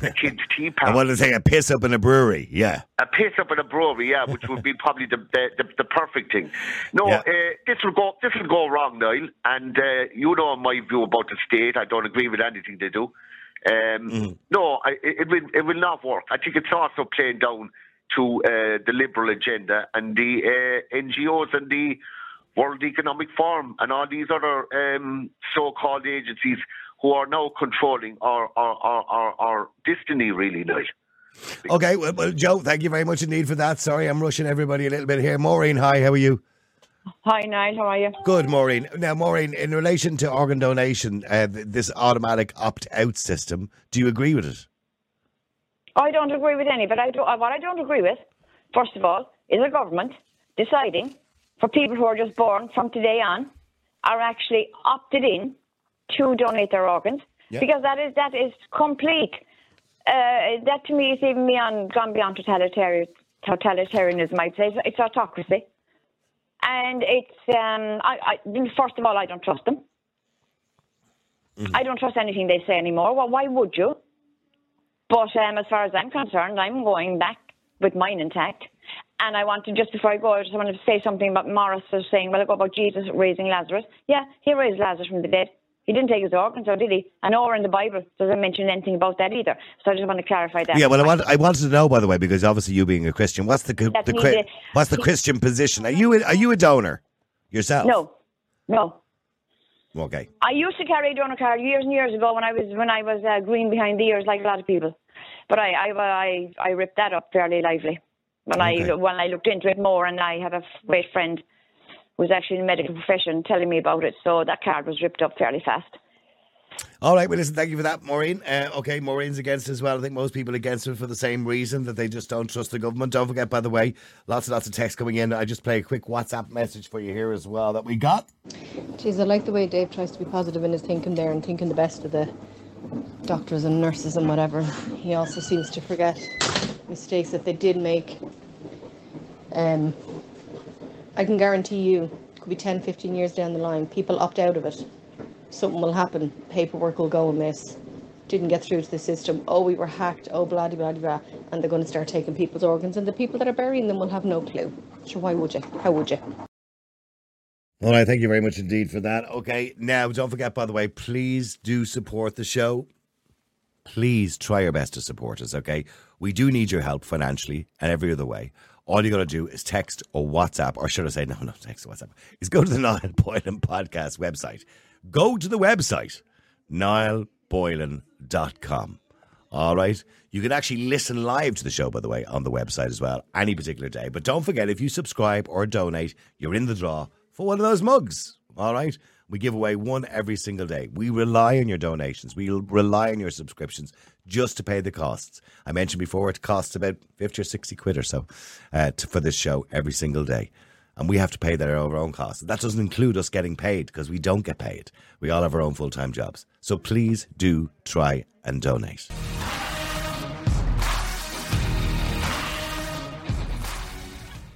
a kids' tea party. I wanted to say a piss up in a brewery. Yeah. A piss up in a brewery, yeah, which would be probably the the, the, the perfect thing. No, Yeah. uh, this will go this will go wrong, Niall. And uh, you know my view about the state. I don't agree with anything they do. Um, Mm. No, I, it, it will it will not work. I think it's also playing down to uh, the liberal agenda and the uh, NGOs and the World Economic Forum and all these other um, so-called agencies who are now controlling our our, our, our, our destiny, really, Niall. Okay, well, well, Joe, thank you very much indeed for that. Sorry, I'm rushing everybody a little bit here. Maureen, hi, how are you? Hi, Niall. How are you? Good, Maureen. Now, Maureen, in relation to organ donation, uh, this automatic opt out system, do you agree with it? I don't agree with any, but I do, what I don't agree with, first of all, is a government deciding for people who are just born from today on are actually opted in to donate their organs Yeah. because that is that is complete. Uh, that to me is even beyond gone beyond totalitarian totalitarianism. I'd say it's, it's autocracy, and it's um, I, I first of all I don't trust them. I don't trust anything they say anymore. Well, why would you? But um, as far as I'm concerned, I'm going back with mine intact. And I want to, just before I go, I just want to say something about Morris was saying, well, I go about Jesus raising Lazarus. Yeah, he raised Lazarus from the dead. He didn't take his organs, or did he? And nowhere in the Bible doesn't mention anything about that either. So I just want to clarify that. Yeah, well, I want I wanted to know, by the way, because obviously you being a Christian, what's the the means what's the Christian position? Are you a, are you a donor yourself? No, no. Okay. I used to carry a donor card years and years ago when I was when I was uh, green behind the ears like a lot of people, but I I I, I ripped that up fairly lively when Okay. I when I looked into it more, and I have a great friend who's actually in the medical profession telling me about it. So that card was ripped up fairly fast. All right. Well, listen. Thank you for that, Maureen. Uh, okay, Maureen's against it as well. I think most people are against it for the same reason that they just don't trust the government. Don't forget, by the way, lots and lots of text coming in. I just play a quick WhatsApp message for you here as well that we got. Jeez, I like the way Dave tries to be positive in his thinking there and thinking the best of the doctors and nurses and whatever. He also seems to forget mistakes that they did make. Um, I can guarantee you, could be 10, 15 years down the line, people opt out of it. Something will happen, paperwork will go amiss. Didn't get through to the system. Oh, we were hacked. Oh, blah, blah, blah. And they're going to start taking people's organs, and the people that are burying them will have no clue. So, why would you? How would you? All right, thank you very much indeed for that. Okay, now don't forget, by the way, please do support the show. Please try your best to support us, okay? We do need your help financially and every other way. All you got to do is text or WhatsApp, or should I say, no, no, text or WhatsApp, is go to the Niall Boylan podcast website. Go to the website, niallboylan.com. All right. You can actually listen live to the show, by the way, on the website as well, any particular day. But don't forget, if you subscribe or donate, you're in the draw for one of those mugs. All right. We give away one every single day. We rely on your donations. We rely on your subscriptions just to pay the costs. I mentioned before it costs about 50 or 60 quid or so uh, to, for this show every single day. And we have to pay that at our own costs. That doesn't include us getting paid because we don't get paid. We all have our own full time jobs. So please do try and donate.